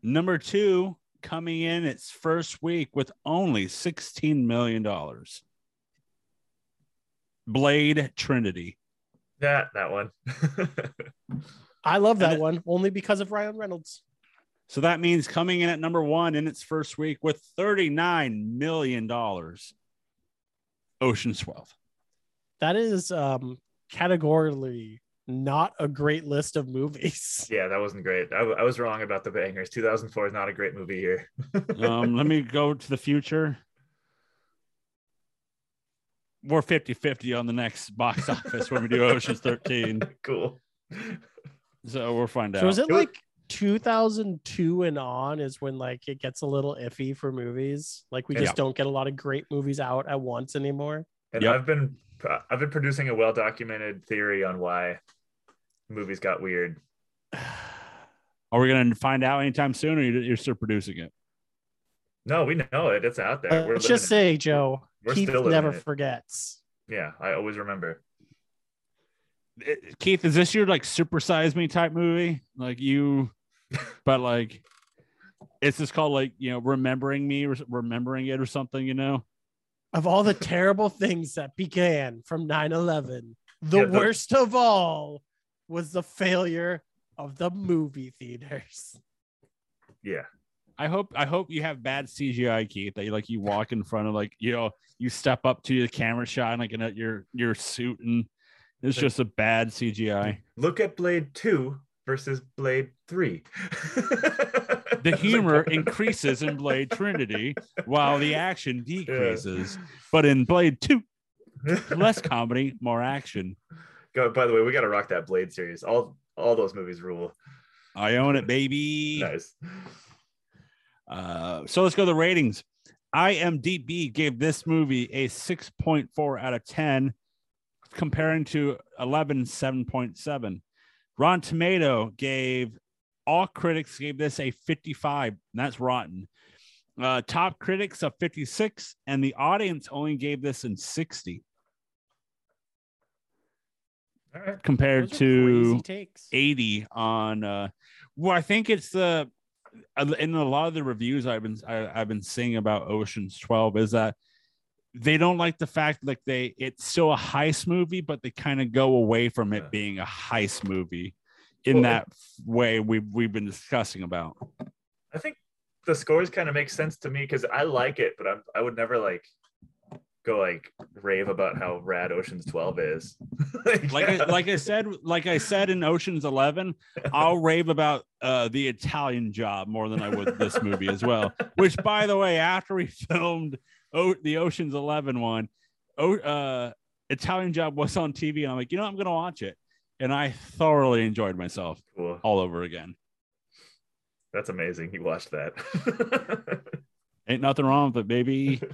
number two coming in its first week with only 16 million dollars. Blade Trinity. That that one. I love that it- one only because of Ryan Reynolds. So that means coming in at number one in its first week with $39 million. Ocean's 12. That is um categorically not a great list of movies. yeah, that wasn't great. I was wrong about the bangers. 2004 is not a great movie year. Um, let me go to the future. We're 50 50 on the next box office when we do Ocean's 13. cool. So we'll find So out. So, is it It was- like 2002 and on is when like it gets a little iffy for movies? Like we Yeah. just don't get a lot of great movies out at once anymore. And Yep. I've been I've been producing a well documented theory on why movies got weird. Are we going to find out anytime soon or you're you're still producing it? No, we know it. It's out there. We're Let's living just it. say, Joe, We're Keith still never it. forgets. Yeah, I always remember. Eh, Keith, is this your like super size me type movie? Like you, but like, it's just called like, you know, remembering me or remembering it or something, you know? Of all the terrible things that began from 9 11, the Yeah, the- worst of all was the failure of the movie theaters. Yeah. I hope I hope you have bad CGI, Keith. That you like you walk in front of like you know you step up to the camera shot and like in a, your your suit and it's just a bad CGI. Look at Blade 2 versus Blade 3. The humor increases in Blade Trinity while the action decreases, but in Blade Two, less comedy, more action. Go, by the way, we got to rock that Blade series. All all those movies rule. I own it, baby. Nice. Uh, so let's go to the ratings. IMDb gave this movie a 6.4 out of 10, comparing to 11 7.7. Rotten Tomato gave all critics gave this a 55, and that's rotten. Uh, top critics of 56, and the audience only gave this in 60 All right. compared to 80 on uh well i think it's the uh, in a lot of the reviews i've been I, i've been seeing about oceans 12 is that they don't like the fact like they it's still a heist movie but they kind of go away from it Yeah. being a heist movie in Well, that way we've, we've been discussing about I think the scores kind of make sense to me because I like it, but I'm I would never like go like rave about how rad Ocean's 12 is. like I, like I said like I said in Ocean's 11 I'll rave about uh the Italian job more than I would this movie as well which by the way after we filmed o- the Ocean's 11 one o- uh Italian job was on TV and I'm like you know I'm going to watch it and I thoroughly enjoyed myself cool. all over again That's amazing. You watched that. ain't nothing wrong with it baby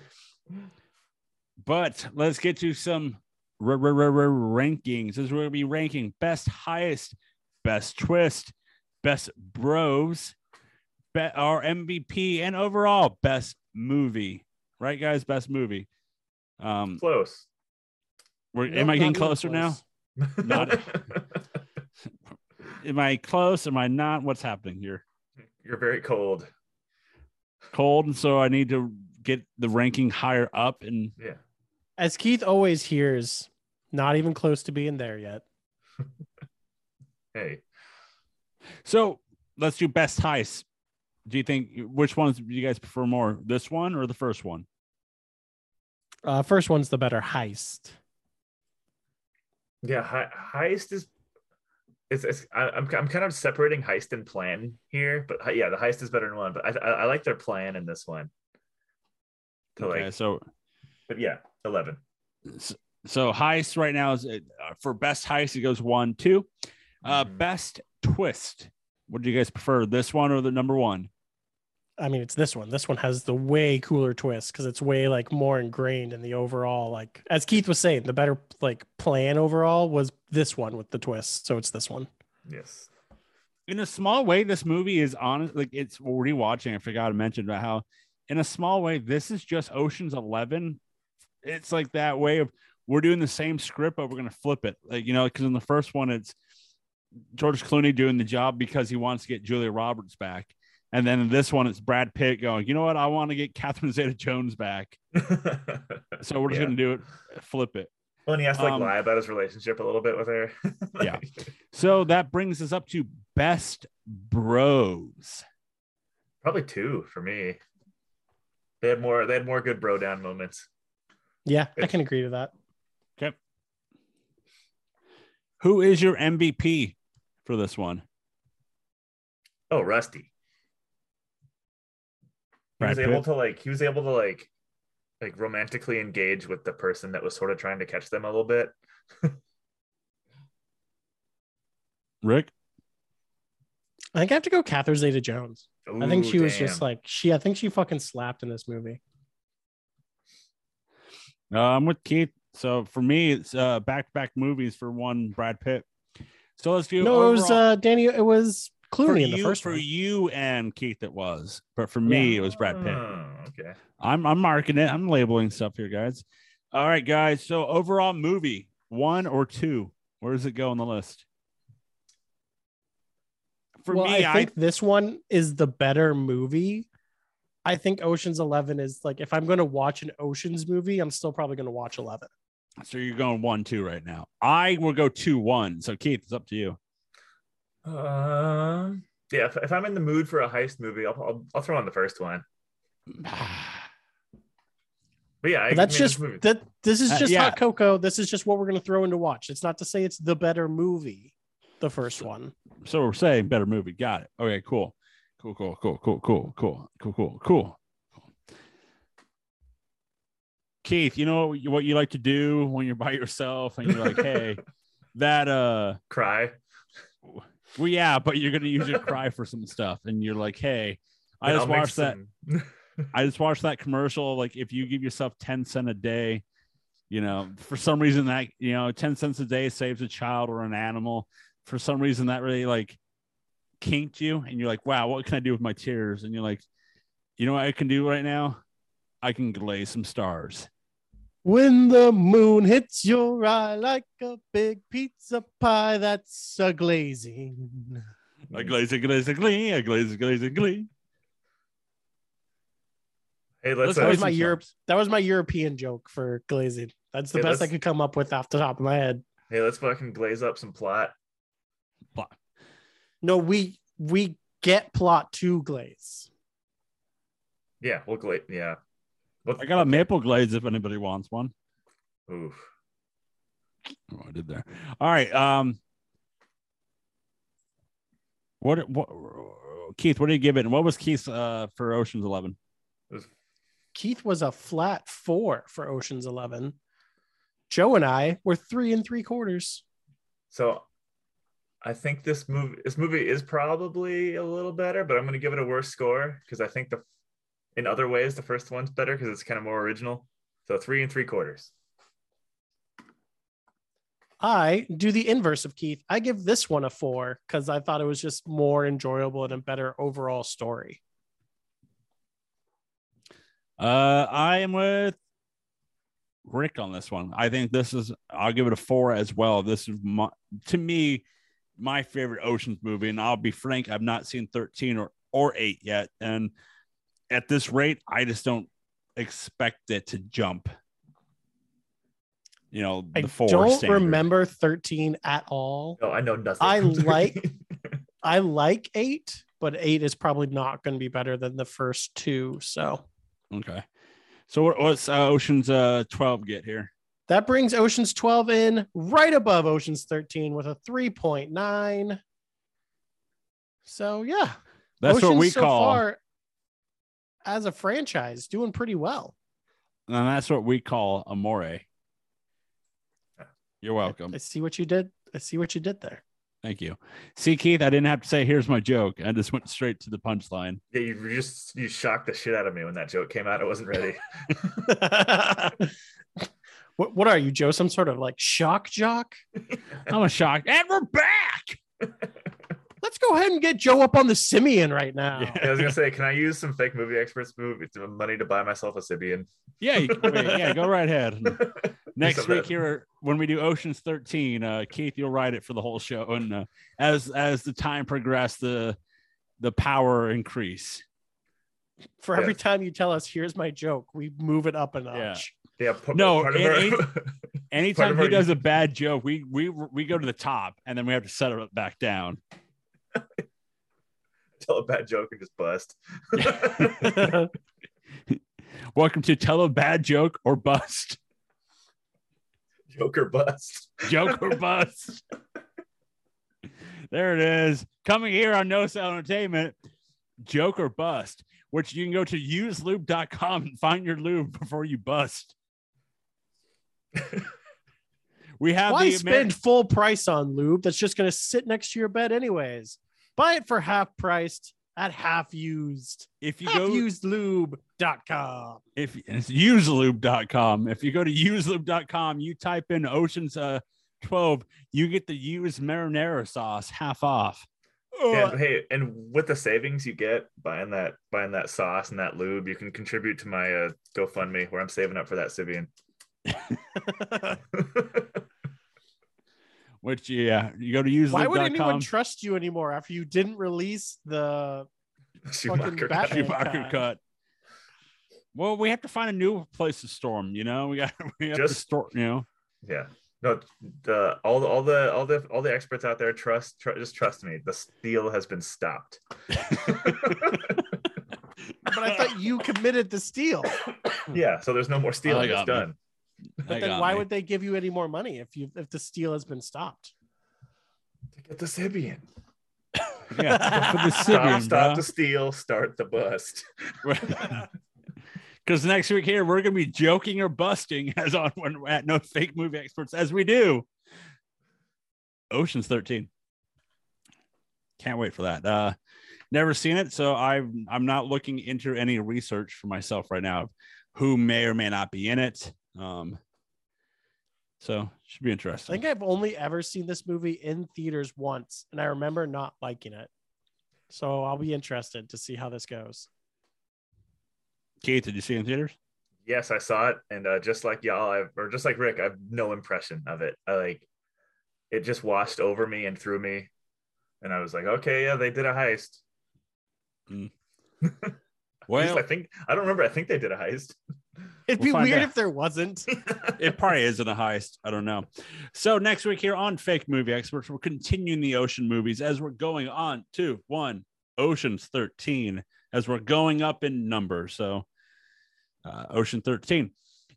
but let's get to some r- r- r- r- rankings. This is where we'll be ranking best highest, best twist, best bros, be- our MVP, and overall best movie. Right, guys? Best movie. Um, Close. we're, Nope, am I getting even closer now? Not- Am I close? Am I not? What's happening here? You're very cold. Cold, and so I need to get the ranking higher up. And Yeah. As Keith always hears, not even close to being there yet. Hey. so let's do best heist. Do you think which ones do you guys prefer more, this one or the first one? Uh, first one's the better heist. Yeah, he- heist is. It's, it's I, I'm I'm kind of separating heist and plan here, but yeah, the heist is better than one. But I I, I like their plan in this one. To Okay, like, so but yeah, eleven. so heist right now is uh, for best heist it goes one two uh Mhm. best twist what do you guys prefer this one or the number one I mean, it's this one. This one has the way cooler twist because it's way like more ingrained in the overall. Like as Keith was saying, the better like plan overall was this one with the twist. So it's this one. Yes. in a small way this movie is honest like it's rewatching i forgot to mention about how in a small way this is just oceans 11 it's like that way of we're doing the same script but we're going to flip it like you know because in the first one it's george clooney doing the job because he wants to get julia roberts back and then in this one it's brad pitt going you know what i want to get catherine zeta jones back so we're just Yeah. going to do it flip it Well, and he has to like Um, lie about his relationship a little bit with her. Yeah. so that brings us up to best bros Probably two for me. They had more. They had more good bro down moments. Yeah, I can agree to that. Okay. Who is your MVP for this one? Oh, Rusty. He Brad was able Pitt? to like. He was able to like, like romantically engage with the person that was sort of trying to catch them a little bit. Rick? I think I have to go Catherine Zeta Jones. I think Ooh, she was just like she. I think she fucking slapped in this movie. Uh, I'm with Keith. So for me, it's uh, back-to-back movies for one Brad Pitt. So let's do No, it was uh Danny. It was for Clooney in the you, first for one. you and Keith. It was, but for me, it was Brad Pitt. Oh, okay. I'm I'm marking it. I'm labeling stuff here, guys. All right, guys. So overall movie, one or two? Where does it go on the list? For well, me, I I, think this one is the better movie. I think Ocean's Eleven is like if I'm going to watch an Ocean's movie, I'm still probably going to watch Eleven. so you're going one two right now. I will go two one. So Keith, it's up to you. Um. Yeah. If, if I'm in the mood for a heist movie, I'll I'll, I'll throw on the first one. But yeah, I But that's mean, just movie- that. This is Uh, just yeah. hot cocoa. This is just what we're going to throw in to watch. It's not to say it's the better movie. The first one. So we're saying better movie. Got it. Okay, cool. Cool, cool, cool, cool, cool, cool, cool, cool, cool. Keith, you know what you like to do when you're by yourself and you're like, hey, that uh cry. Well yeah, but you're gonna use your cry for some stuff, and you're like, hey, I just watched that. I just watched that commercial. Like, if you give yourself 10 cent a day, you know, for some reason that, you know, 10 cents a day saves a child or an animal. For some reason that really like kinked you. And you're like, wow, what can I do with my tears? And you're like, you know what I can do right now? I can glaze some stars. When the moon hits your eye like a big pizza pie, that's a glazing. A glazing, glazing, glee, I glaze a glaze a glee. Hey, Let's let's. That was my Europe. That was my European joke for glazing. That's the Yeah, best I could come up with off the top of my head. hey, let's fucking glaze up some plot. plot. No, we we get plot to glaze. Yeah, we'll glaze. Yeah. What- I got a maple glaze if anybody wants one. Oof. Oh, I did there. All right. Um, what, what, Keith, what did you give it? And what was Keith's uh, for Ocean's 11? Keith was a flat four for Ocean's Eleven. Joe and I were three and three quarters. So I think this movie this movie is probably a little better, but I'm gonna give it a worse score because I think the in other ways the first one's better because it's kind of more original. So three and three quarters. I do the inverse of Keith. I give this one a four because I thought it was just more enjoyable and a better overall story. Uh, I am with Rick on this one. I think this is. I'll give it a four as well. This is my, to me my favorite Ocean's movie, and I'll be frank, I've not seen thirteen or or eight yet, and at this rate, I just don't expect it to jump. You know, the I four. don't standard. remember 13 at all. No, I know nothing. I like- I like eight, but eight is probably not going to be better than the first two. So Okay. So what's uh, Ocean's uh, 12 get here? that brings Ocean's 12 in right above Ocean's 13 with a 3.9. So yeah, That's what we so call far as a franchise doing pretty well. and that's what we call amore. You're welcome. I see what you did. I see what you did there. Thank you. See, Keith, I didn't have to say here's my joke. I just went straight to the punchline. yeah, you just you shocked the shit out of me when that joke came out. I wasn't ready. what, what are you, Joe? Some sort of like shock jock? I'm a shock. And we're back. Let's go ahead and get Joe up on the Sybian right now. Yeah. I was gonna say, can I use some fake movie experts movie money to buy myself a Sybian? Yeah, you, wait, yeah, go right ahead. Next week that. here when we do Ocean's 13, uh, Keith, you'll write it for the whole show, and uh, as as the time progressed, the the power increase. For every Yes. time you tell us, here's my joke, we move it up a notch. Yeah, p- No, part of it our- Anytime of he our- does a bad joke, we we we go to the top, and then we have to set it back down. tell a bad joke and just bust. Welcome to tell a bad joke or bust. Joker bust. Joke or bust. there it is. Coming here on No Sell Entertainment, joke or bust, which you can go to uselube.com and find your lube before you bust. We have Why the spend Ameri- full price on lube that's just going to sit next to your bed anyways? Buy it for half priced at half used. if you go Halfusedlube.com. if it's uselube.com. If you go to uselube.com, you type in Ocean's uh 12, you get the used marinara sauce half off. And hey, and with the savings you get buying that buying that sauce and that lube, you can contribute to my uh, GoFundMe where I'm saving up for that Sybian. Which yeah, you go to use. Why would anyone uselube.com. trust you anymore after you didn't release the Schumacher got Batman. Schumacher cut. cut. Well, we have to find a new place to store them. You know, we got we have to Just- store. You know, Yeah. No, the all the all the all the all the experts out there trust, tr- just trust me. The steal has been stopped. but I thought you committed the steal. yeah, so there's no more stealing. you It's me. done. But That then why me. would they give you any more money if you if the steal has been stopped? To get the Sybian. yeah for the Stop, Sybian, stop bro. the steal, start the bust. Because next week here we're gonna be joking or busting as on when at no fake movie experts as we do. Ocean's 13. Can't wait for that. Uh never seen it, so I'm I'm not looking into any research for myself right now of who may or may not be in it. Um so should be interesting. I think I've only ever seen this movie in theaters once, and I remember not liking it. So I'll be interested to see how this goes. Keith, did you see it in theaters? Yes, I saw it, and uh, just like y'all, I've, or just like Rick, I have no impression of it. I like it just washed over me and through me, and I was like, okay, yeah, they did a heist. At least Well, I think I don't remember. I think they did a heist. It'd We'll be weird out. if there wasn't. it probably isn't a heist. I don't know. So next week here on Fake Movie Experts, we're continuing the ocean movies as we're going on to one Ocean's 13 as we're going up in number. So uh, Ocean 13.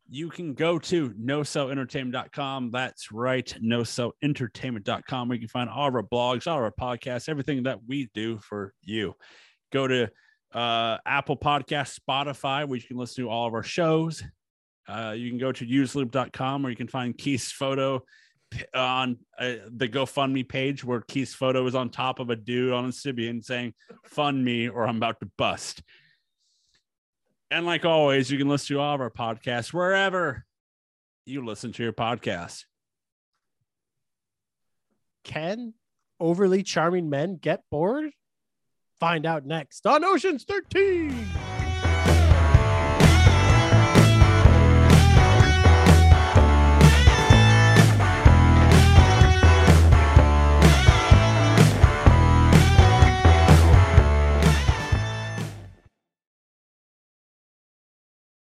You can go to nocellentertainment.com. That's right, nocellentertainment.com. where you can find all of our blogs, all of our podcasts, everything that we do for you. Go to uh, Apple Podcast, Spotify, where you can listen to all of our shows. Uh, you can go to uselube.com where you can find Keith's photo on uh, the GoFundMe page where Keith's photo is on top of a dude on a Sybian saying, Fund me or I'm about to bust. And like always, you can listen to all of our podcasts wherever you listen to your podcast. Can overly charming men get bored? Find out next on Ocean's 13.